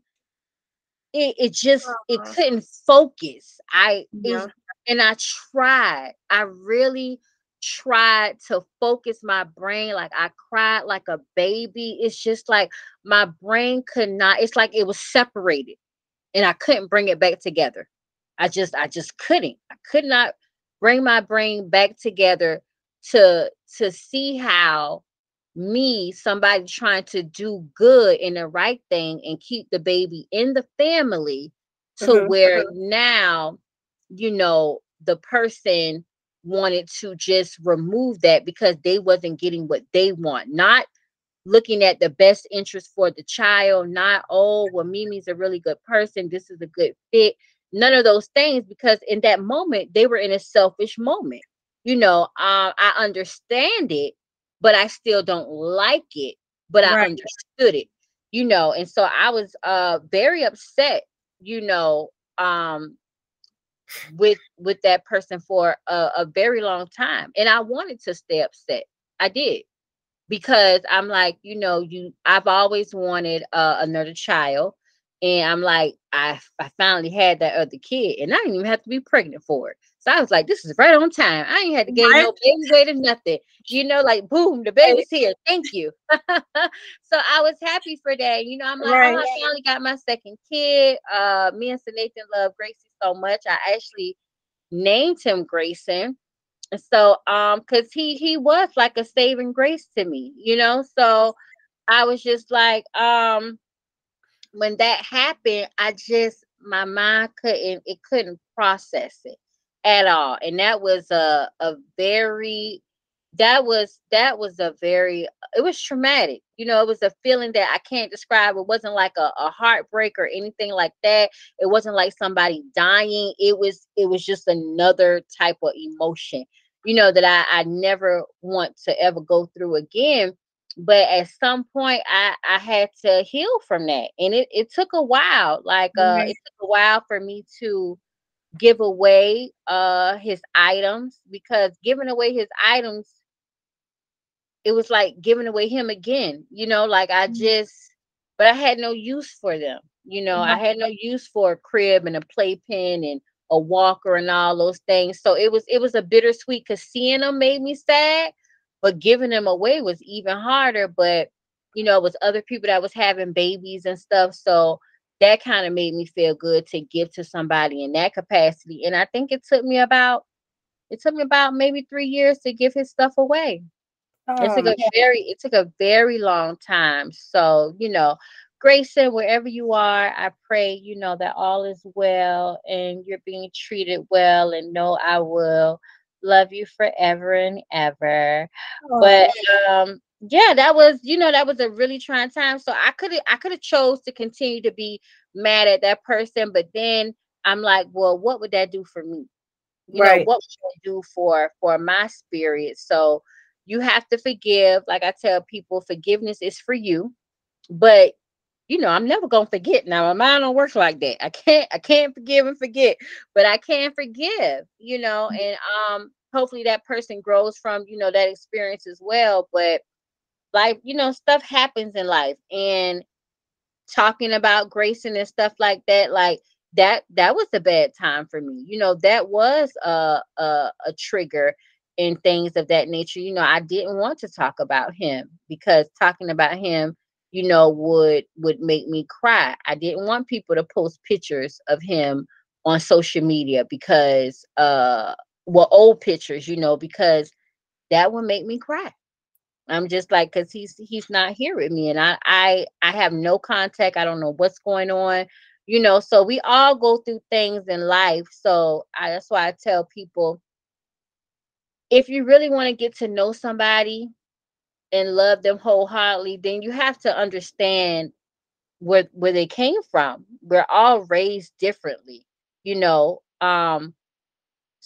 it, it just uh-huh. it couldn't focus. I yeah. and I tried. I really tried to focus my brain like I cried like a baby. It's just like my brain could not, it's like it was separated and I couldn't bring it back together. I just I just couldn't. I could not bring my brain back together to to see how me somebody trying to do good and the right thing and keep the baby in the family to mm-hmm. where mm-hmm. now you know the person wanted to just remove that because they wasn't getting what they want not looking at the best interest for the child not oh well Mey Mey's a really good person this is a good fit none of those things because in that moment they were in a selfish moment you know um, i understand it but i still don't like it but right. i understood it you know and so i was uh very upset you know um with with that person for a, a very long time and i wanted to stay upset i did because i'm like you know you i've always wanted uh, another child and i'm like i i finally had that other kid and i didn't even have to be pregnant for it so i was like this is right on time i ain't had to gain right. no baby weight or nothing you know like boom the baby's here thank you so i was happy for that you know i'm like right. oh, i finally got my second kid uh me and Sir Nathan love gracie so much. I actually named him Grayson. So um cuz he he was like a saving grace to me, you know? So I was just like um when that happened, I just my mind couldn't it couldn't process it at all. And that was a a very that was that was a very it was traumatic you know it was a feeling that i can't describe it wasn't like a, a heartbreak or anything like that it wasn't like somebody dying it was it was just another type of emotion you know that i i never want to ever go through again but at some point i i had to heal from that and it, it took a while like uh mm-hmm. it took a while for me to give away uh his items because giving away his items it was like giving away him again, you know, like I mm-hmm. just, but I had no use for them. You know, mm-hmm. I had no use for a crib and a playpen and a walker and all those things. So it was it was a bittersweet because seeing them made me sad, but giving them away was even harder. But you know, it was other people that was having babies and stuff. So that kind of made me feel good to give to somebody in that capacity. And I think it took me about it took me about maybe three years to give his stuff away. Oh, it took a very it took a very long time. So, you know, Grayson, wherever you are, I pray, you know, that all is well and you're being treated well and know I will love you forever and ever. Oh, but um yeah, that was, you know, that was a really trying time. So I could have I could have chose to continue to be mad at that person, but then I'm like, well, what would that do for me? You right. know, what would it do for for my spirit? So you have to forgive. Like I tell people, forgiveness is for you. But you know, I'm never gonna forget. Now my mind don't work like that. I can't I can't forgive and forget, but I can forgive, you know, mm-hmm. and um hopefully that person grows from, you know, that experience as well. But like, you know, stuff happens in life and talking about Grayson and stuff like that, like that that was a bad time for me. You know, that was a a, a trigger and things of that nature. You know, I didn't want to talk about him because talking about him, you know, would would make me cry. I didn't want people to post pictures of him on social media because uh well old pictures, you know, because that would make me cry. I'm just like cuz he's he's not here with me and I I I have no contact. I don't know what's going on. You know, so we all go through things in life. So I, that's why I tell people if you really want to get to know somebody and love them wholeheartedly, then you have to understand where where they came from. We're all raised differently, you know. Um,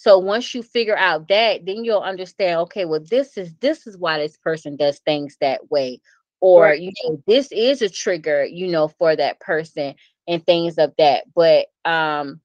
so once you figure out that, then you'll understand, okay, well, this is this is why this person does things that way. Or right. you know, this is a trigger, you know, for that person and things of that. But um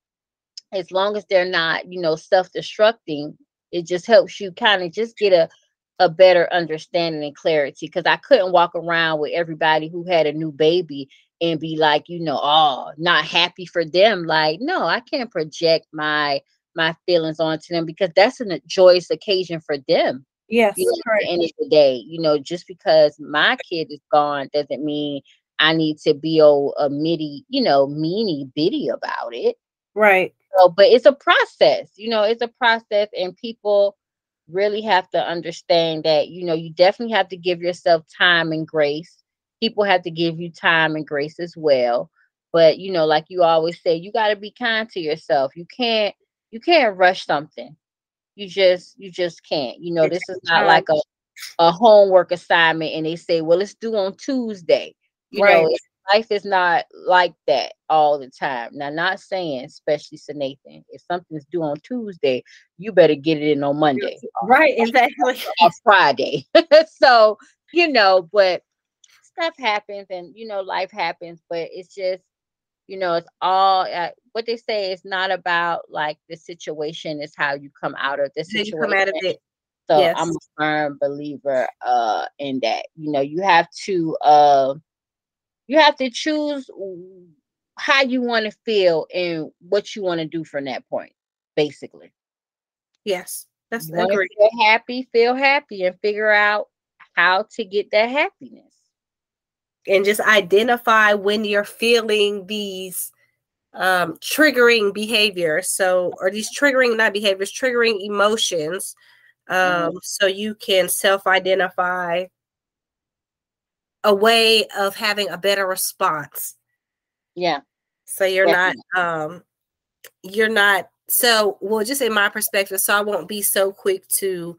as long as they're not, you know, self-destructing, it just helps you kind of just get a a better understanding and clarity because I couldn't walk around with everybody who had a new baby and be like, you know, oh, not happy for them. Like, no, I can't project my my feelings onto them because that's a joyous occasion for them. Yes, you know, at the end of the day, you know, just because my kid is gone doesn't mean I need to be a, a midi, you know, meanie bitty about it. Right. So, but it's a process, you know, it's a process, and people really have to understand that, you know, you definitely have to give yourself time and grace. People have to give you time and grace as well. But you know, like you always say, you got to be kind to yourself. You can't you can't rush something. You just you just can't. You know, this is not like a a homework assignment and they say, well, let's do on Tuesday. You right. know, life is not like that all the time. Now, not saying, especially to Nathan, if something's due on Tuesday, you better get it in on Monday. Right, exactly. Or Friday. so, you know, but stuff happens and, you know, life happens, but it's just, you know, it's all uh, what they say is not about like the situation, is how you come out of the situation. come out of it. So yes. I'm a firm believer uh in that. You know, you have to uh you have to choose how you want to feel and what you want to do from that point, basically. Yes, that's you feel happy, feel happy, and figure out how to get that happiness. And just identify when you're feeling these um, triggering behaviors. So, or these triggering, not behaviors, triggering emotions. Mm-hmm. Um, mm-hmm. So you can self identify a way of having a better response. Yeah. So you're Definitely. not um you're not so well just in my perspective so I won't be so quick to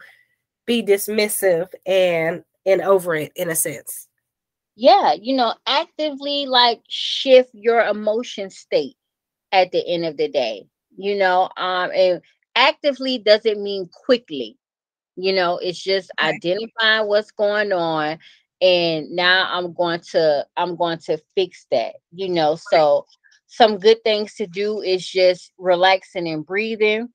be dismissive and and over it in a sense. Yeah, you know, actively like shift your emotion state at the end of the day. You know, um and actively doesn't mean quickly. You know, it's just right. identifying what's going on and now i'm going to i'm going to fix that you know so some good things to do is just relaxing and breathing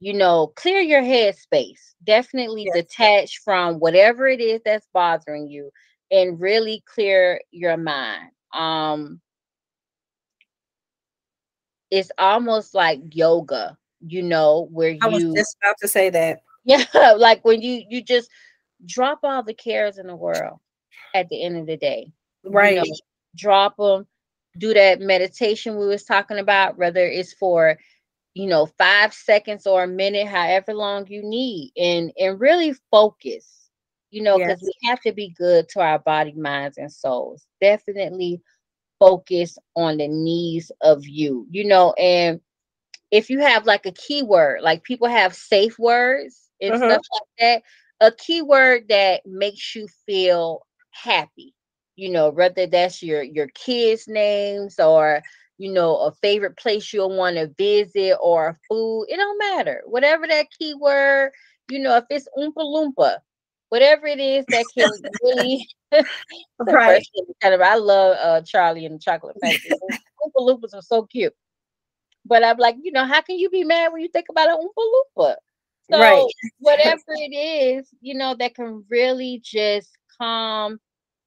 you know clear your head space definitely yes. detach from whatever it is that's bothering you and really clear your mind um it's almost like yoga you know where you I was just about to say that yeah like when you you just drop all the cares in the world at the end of the day. Right. You know, drop them, do that meditation we was talking about, whether it's for, you know, five seconds or a minute, however long you need, and and really focus. You know, because yes. we have to be good to our body, minds, and souls. Definitely focus on the needs of you. You know, and if you have like a keyword, like people have safe words and uh-huh. stuff like that, a keyword that makes you feel happy you know whether that's your your kids names or you know a favorite place you'll want to visit or food it don't matter whatever that keyword you know if it's oompa loompa whatever it is that can really right kind of i love uh charlie and the chocolate factory oompa loompas are so cute but i'm like you know how can you be mad when you think about an oompa loompa so right. whatever it is you know that can really just calm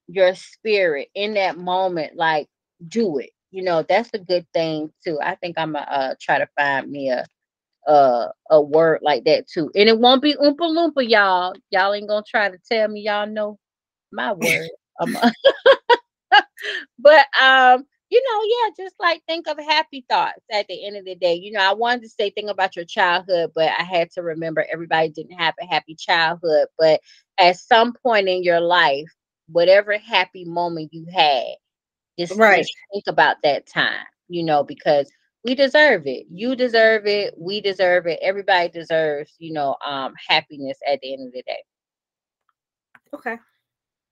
your spirit in that moment like do it. You know, that's a good thing too. I think I'm gonna uh, try to find me a uh a word like that too. And it won't be oompa loompa, y'all. Y'all ain't gonna try to tell me y'all know my word. but um, you know, yeah, just like think of happy thoughts at the end of the day. You know, I wanted to say think about your childhood, but I had to remember everybody didn't have a happy childhood. But at some point in your life, whatever happy moment you had, just, right. just think about that time, you know, because we deserve it. You deserve it. We deserve it. Everybody deserves, you know, um, happiness at the end of the day. Okay.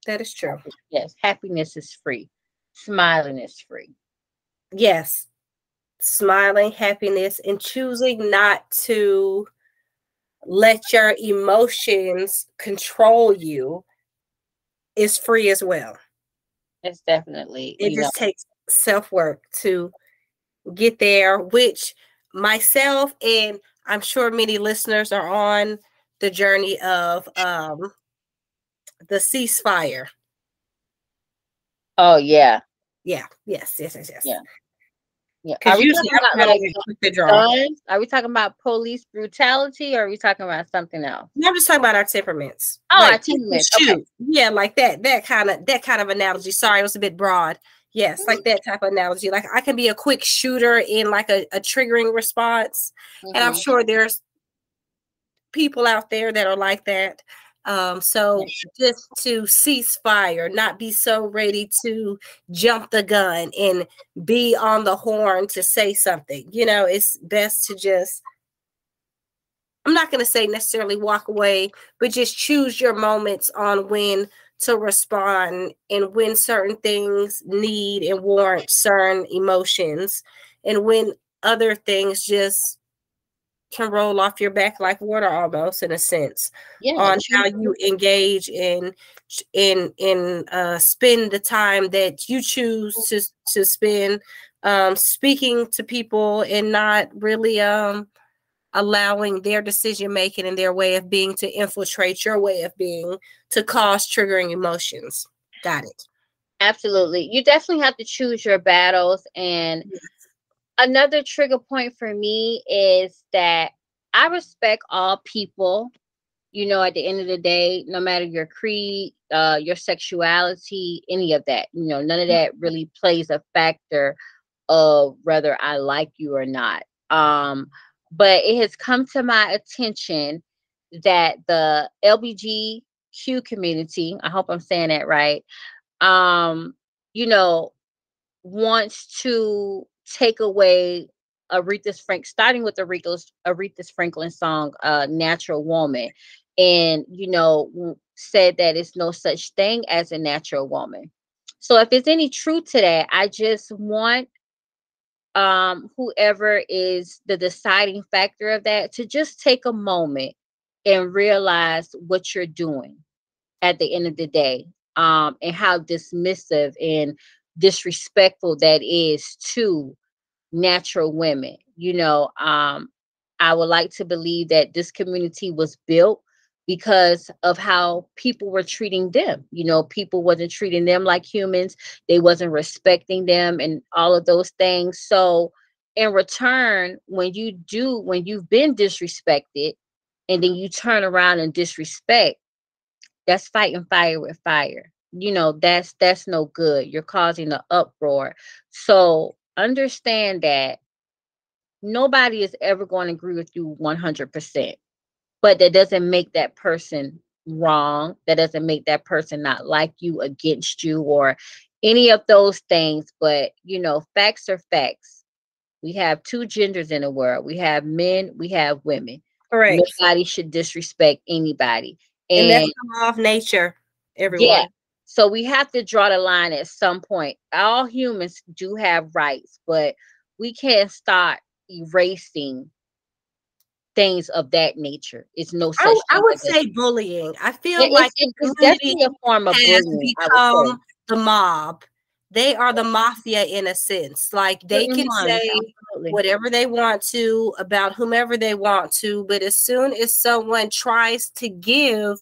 That is true. Yes, happiness is free. Smiling is free. Yes. Smiling, happiness, and choosing not to let your emotions control you is free as well. It's definitely it just know. takes self work to get there, which myself and I'm sure many listeners are on the journey of um the ceasefire. Oh yeah. Yeah. Yes. Yes. Yes. Yes. Yeah. Yeah. Are we, talking about, like, guns? are we talking about police brutality or are we talking about something else? No, I'm just talking about our temperaments. Oh, like, our temperaments. Okay. Yeah, like that, that kind of that kind of analogy. Sorry, it was a bit broad. Yes, like that type of analogy. Like I can be a quick shooter in like a, a triggering response. Mm-hmm. And I'm mm-hmm. sure there's people out there that are like that. Um, so just to cease fire, not be so ready to jump the gun and be on the horn to say something. You know, it's best to just I'm not going to say necessarily walk away, but just choose your moments on when to respond and when certain things need and warrant certain emotions and when other things just can roll off your back like water almost in a sense yeah, on how you engage in in in uh spend the time that you choose to to spend um speaking to people and not really um allowing their decision making and their way of being to infiltrate your way of being to cause triggering emotions. Got it. Absolutely. You definitely have to choose your battles. And yes. another trigger point for me is that I respect all people. You know, at the end of the day, no matter your creed, uh, your sexuality, any of that, you know, none of that really plays a factor of whether I like you or not. Um, but it has come to my attention that the LBGQ community, I hope I'm saying that right, um, you know, wants to take away Aretha Frank, starting with Aretha's Aretha Franklin song, uh, "Natural Woman," and you know said that it's no such thing as a natural woman. So if there's any truth to that, I just want um, whoever is the deciding factor of that to just take a moment and realize what you're doing at the end of the day um, and how dismissive and disrespectful that is to natural women. You know, um, I would like to believe that this community was built because of how people were treating them. You know, people wasn't treating them like humans. They wasn't respecting them and all of those things. So in return, when you do, when you've been disrespected and then you turn around and disrespect, that's fighting fire with fire you know that's that's no good you're causing an uproar so understand that nobody is ever going to agree with you 100% but that doesn't make that person wrong that doesn't make that person not like you against you or any of those things but you know facts are facts. We have two genders in the world. We have men we have women. Correct. Nobody should disrespect anybody and, and that's the law of nature everyone. Yeah so we have to draw the line at some point. All humans do have rights, but we can't start erasing things of that nature. It's no such. I, I would say bullying. I feel yeah, like it's, it's definitely a form of bullying. Become the mob. They are the mafia in a sense. Like they mm-hmm, can say Absolutely. whatever they want to about whomever they want to, but as soon as someone tries to give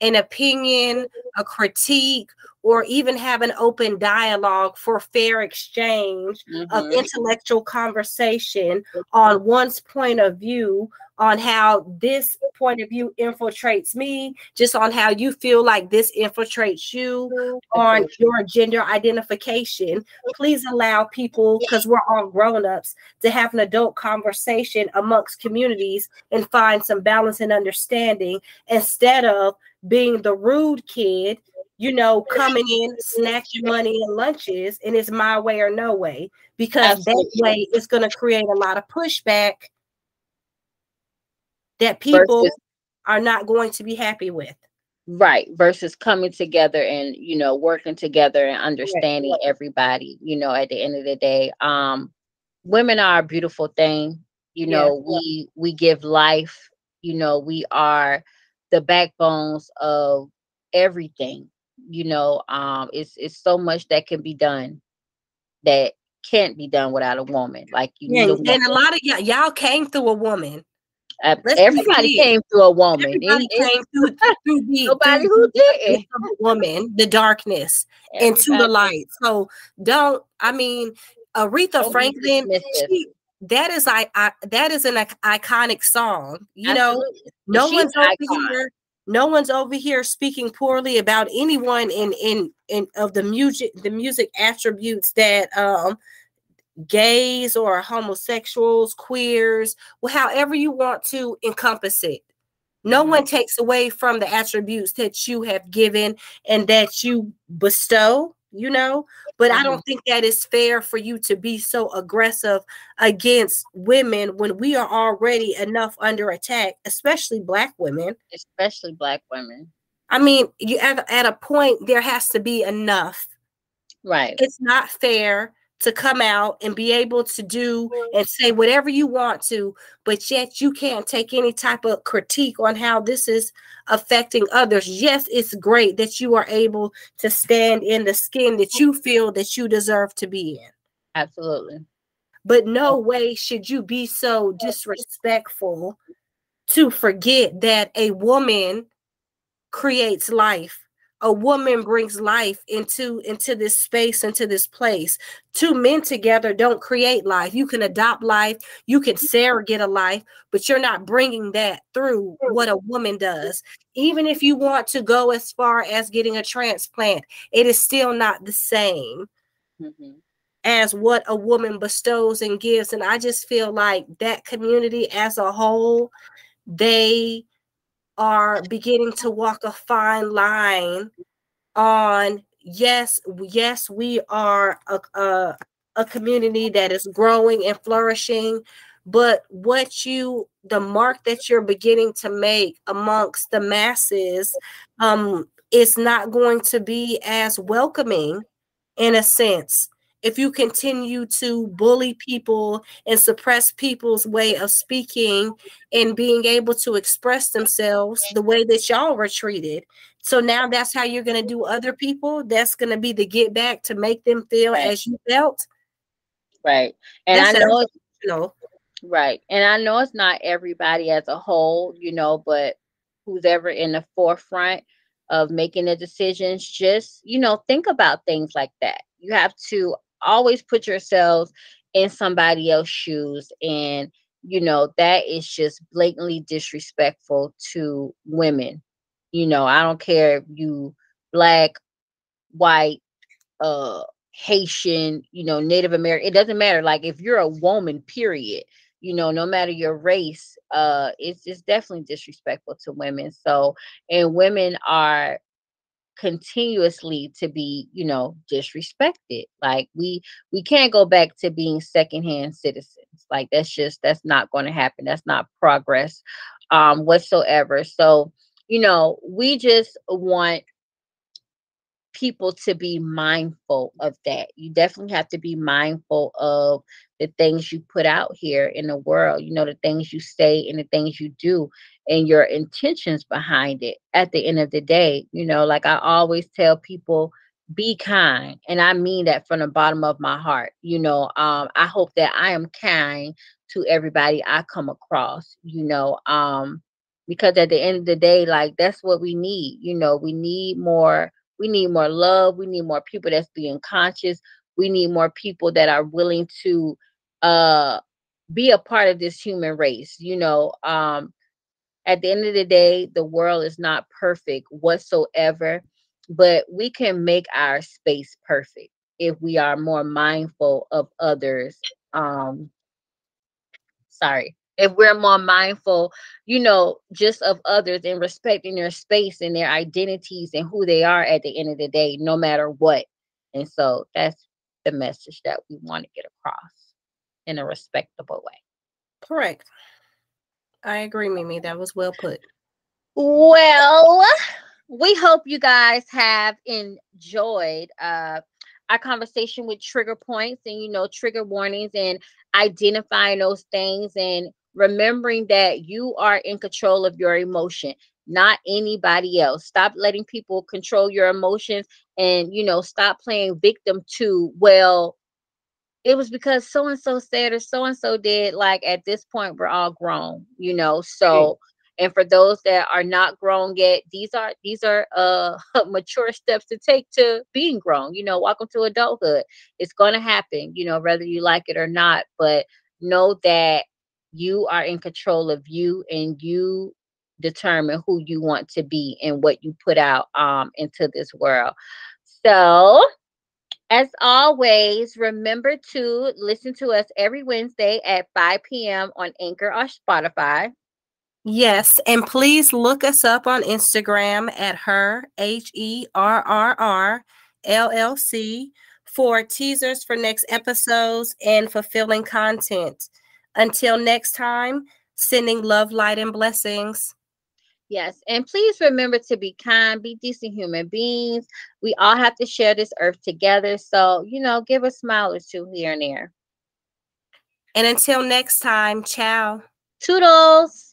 an opinion, a critique, or even have an open dialogue for fair exchange mm-hmm. of intellectual conversation on one's point of view on how this point of view infiltrates me, just on how you feel like this infiltrates you, on your gender identification. Please allow people, because we're all grown ups, to have an adult conversation amongst communities and find some balance and understanding instead of being the rude kid you know, coming in, snatching money and lunches, and it's my way or no way, because Absolutely. that way it's going to create a lot of pushback that people versus, are not going to be happy with. Right. Versus coming together and, you know, working together and understanding right. everybody, you know, at the end of the day. Um, women are a beautiful thing. You know, yeah. we we give life, you know, we are the backbones of everything. You know, um, it's it's so much that can be done that can't be done without a woman. Like you yeah, and a lot of y'all, y'all came through a woman. Uh, everybody came through a woman. Everybody came through, through the, nobody through who did woman, the darkness everybody. into the light. So don't. I mean, Aretha don't Franklin. She, that is I, I that is an iconic song. You Absolutely. know, no She's one's over here. No one's over here speaking poorly about anyone in in in of the music the music attributes that um gays or homosexuals, queers, well, however you want to encompass it. No mm-hmm. one takes away from the attributes that you have given and that you bestow, you know. But mm-hmm. I don't think that is fair for you to be so aggressive against women when we are already enough under attack, especially black women. Especially black women. I mean, you at, at a point there has to be enough. Right. It's not fair to come out and be able to do and say whatever you want to, but yet you can't take any type of critique on how this is affecting others. Yes, it's great that you are able to stand in the skin that you feel that you deserve to be in. Absolutely. But no way should you be so disrespectful to forget that a woman creates life a woman brings life into into this space into this place. Two men together don't create life. You can adopt life. You can surrogate a life but you're not bringing that through what a woman does. Even if you want to go as far as getting a transplant it is still not the same mm-hmm. as what a woman bestows and gives. And i just feel like that community as a whole they are beginning to walk a fine line on yes yes we are a, a, a community that is growing and flourishing but what you the mark that you're beginning to make amongst the masses um is not going to be as welcoming in a sense if you continue to bully people and suppress people's way of speaking and being able to express themselves the way that y'all were treated. So now that's how you're going to do other people. That's going to be the get back to make them feel right. as you felt. Right. And that's I know, you know, right. And I know it's not everybody as a whole, you know, but who's ever in the forefront of making the decisions, just, you know, think about things like that. You have to always put yourselves in somebody else's shoes. And you know that is just blatantly disrespectful to women. You know i don't care if you black white uh haitian you know native american it doesn't matter. Like if you're a woman period you know no matter your race uh it's it's definitely disrespectful to women. So and women are continuously to be you know disrespected like we we can't go back to being secondhand citizens like that's just that's not going to happen that's not progress um whatsoever so you know we just want people to be mindful of that. You definitely have to be mindful of the things you put out here in the world, you know, the things you say and the things you do and your intentions behind it at the end of the day. You know, like I always tell people, be kind. And I mean that from the bottom of my heart. You know, um, I hope that I am kind to everybody I come across, you know, um, because at the end of the day, like that's what we need. You know, we need more We need more love. We need more people that's being conscious. We need more people that are willing to uh be a part of this human race. You know, um at the end of the day, the world is not perfect whatsoever, but we can make our space perfect if we are more mindful of others. Um sorry if we're more mindful, you know, just of others and respecting their space and their identities and who they are at the end of the day, no matter what. And so that's the message that we want to get across in a respectable way. Correct. I agree, Mey Mey. That was well put. Well, we hope you guys have enjoyed uh, our conversation with trigger points and you know trigger warnings and identifying those things and remembering that you are in control of your emotion not anybody else. Stop letting people control your emotions and you know stop playing victim to well it was because so and so said or so and so did like at this point we're all grown you know? So and for those that are not grown yet these are these are uh mature steps to take to being grown you know welcome to adulthood. It's going to happen you know whether you like it or not but know that you are in control of you and you determine who you want to be and what you put out um into this world so as always, remember to listen to us every Wednesday at 5 p.m. on Anchor or Spotify. Yes, and please look us up on Instagram at Herrr H E R R R L L C for teasers for next episodes and fulfilling content. Until next time, sending love, light, and blessings. Yes, and please remember to be kind, be decent human beings. We all have to share this earth together. So, you know, give a smile or two here and there. And until next time, ciao. Toodles.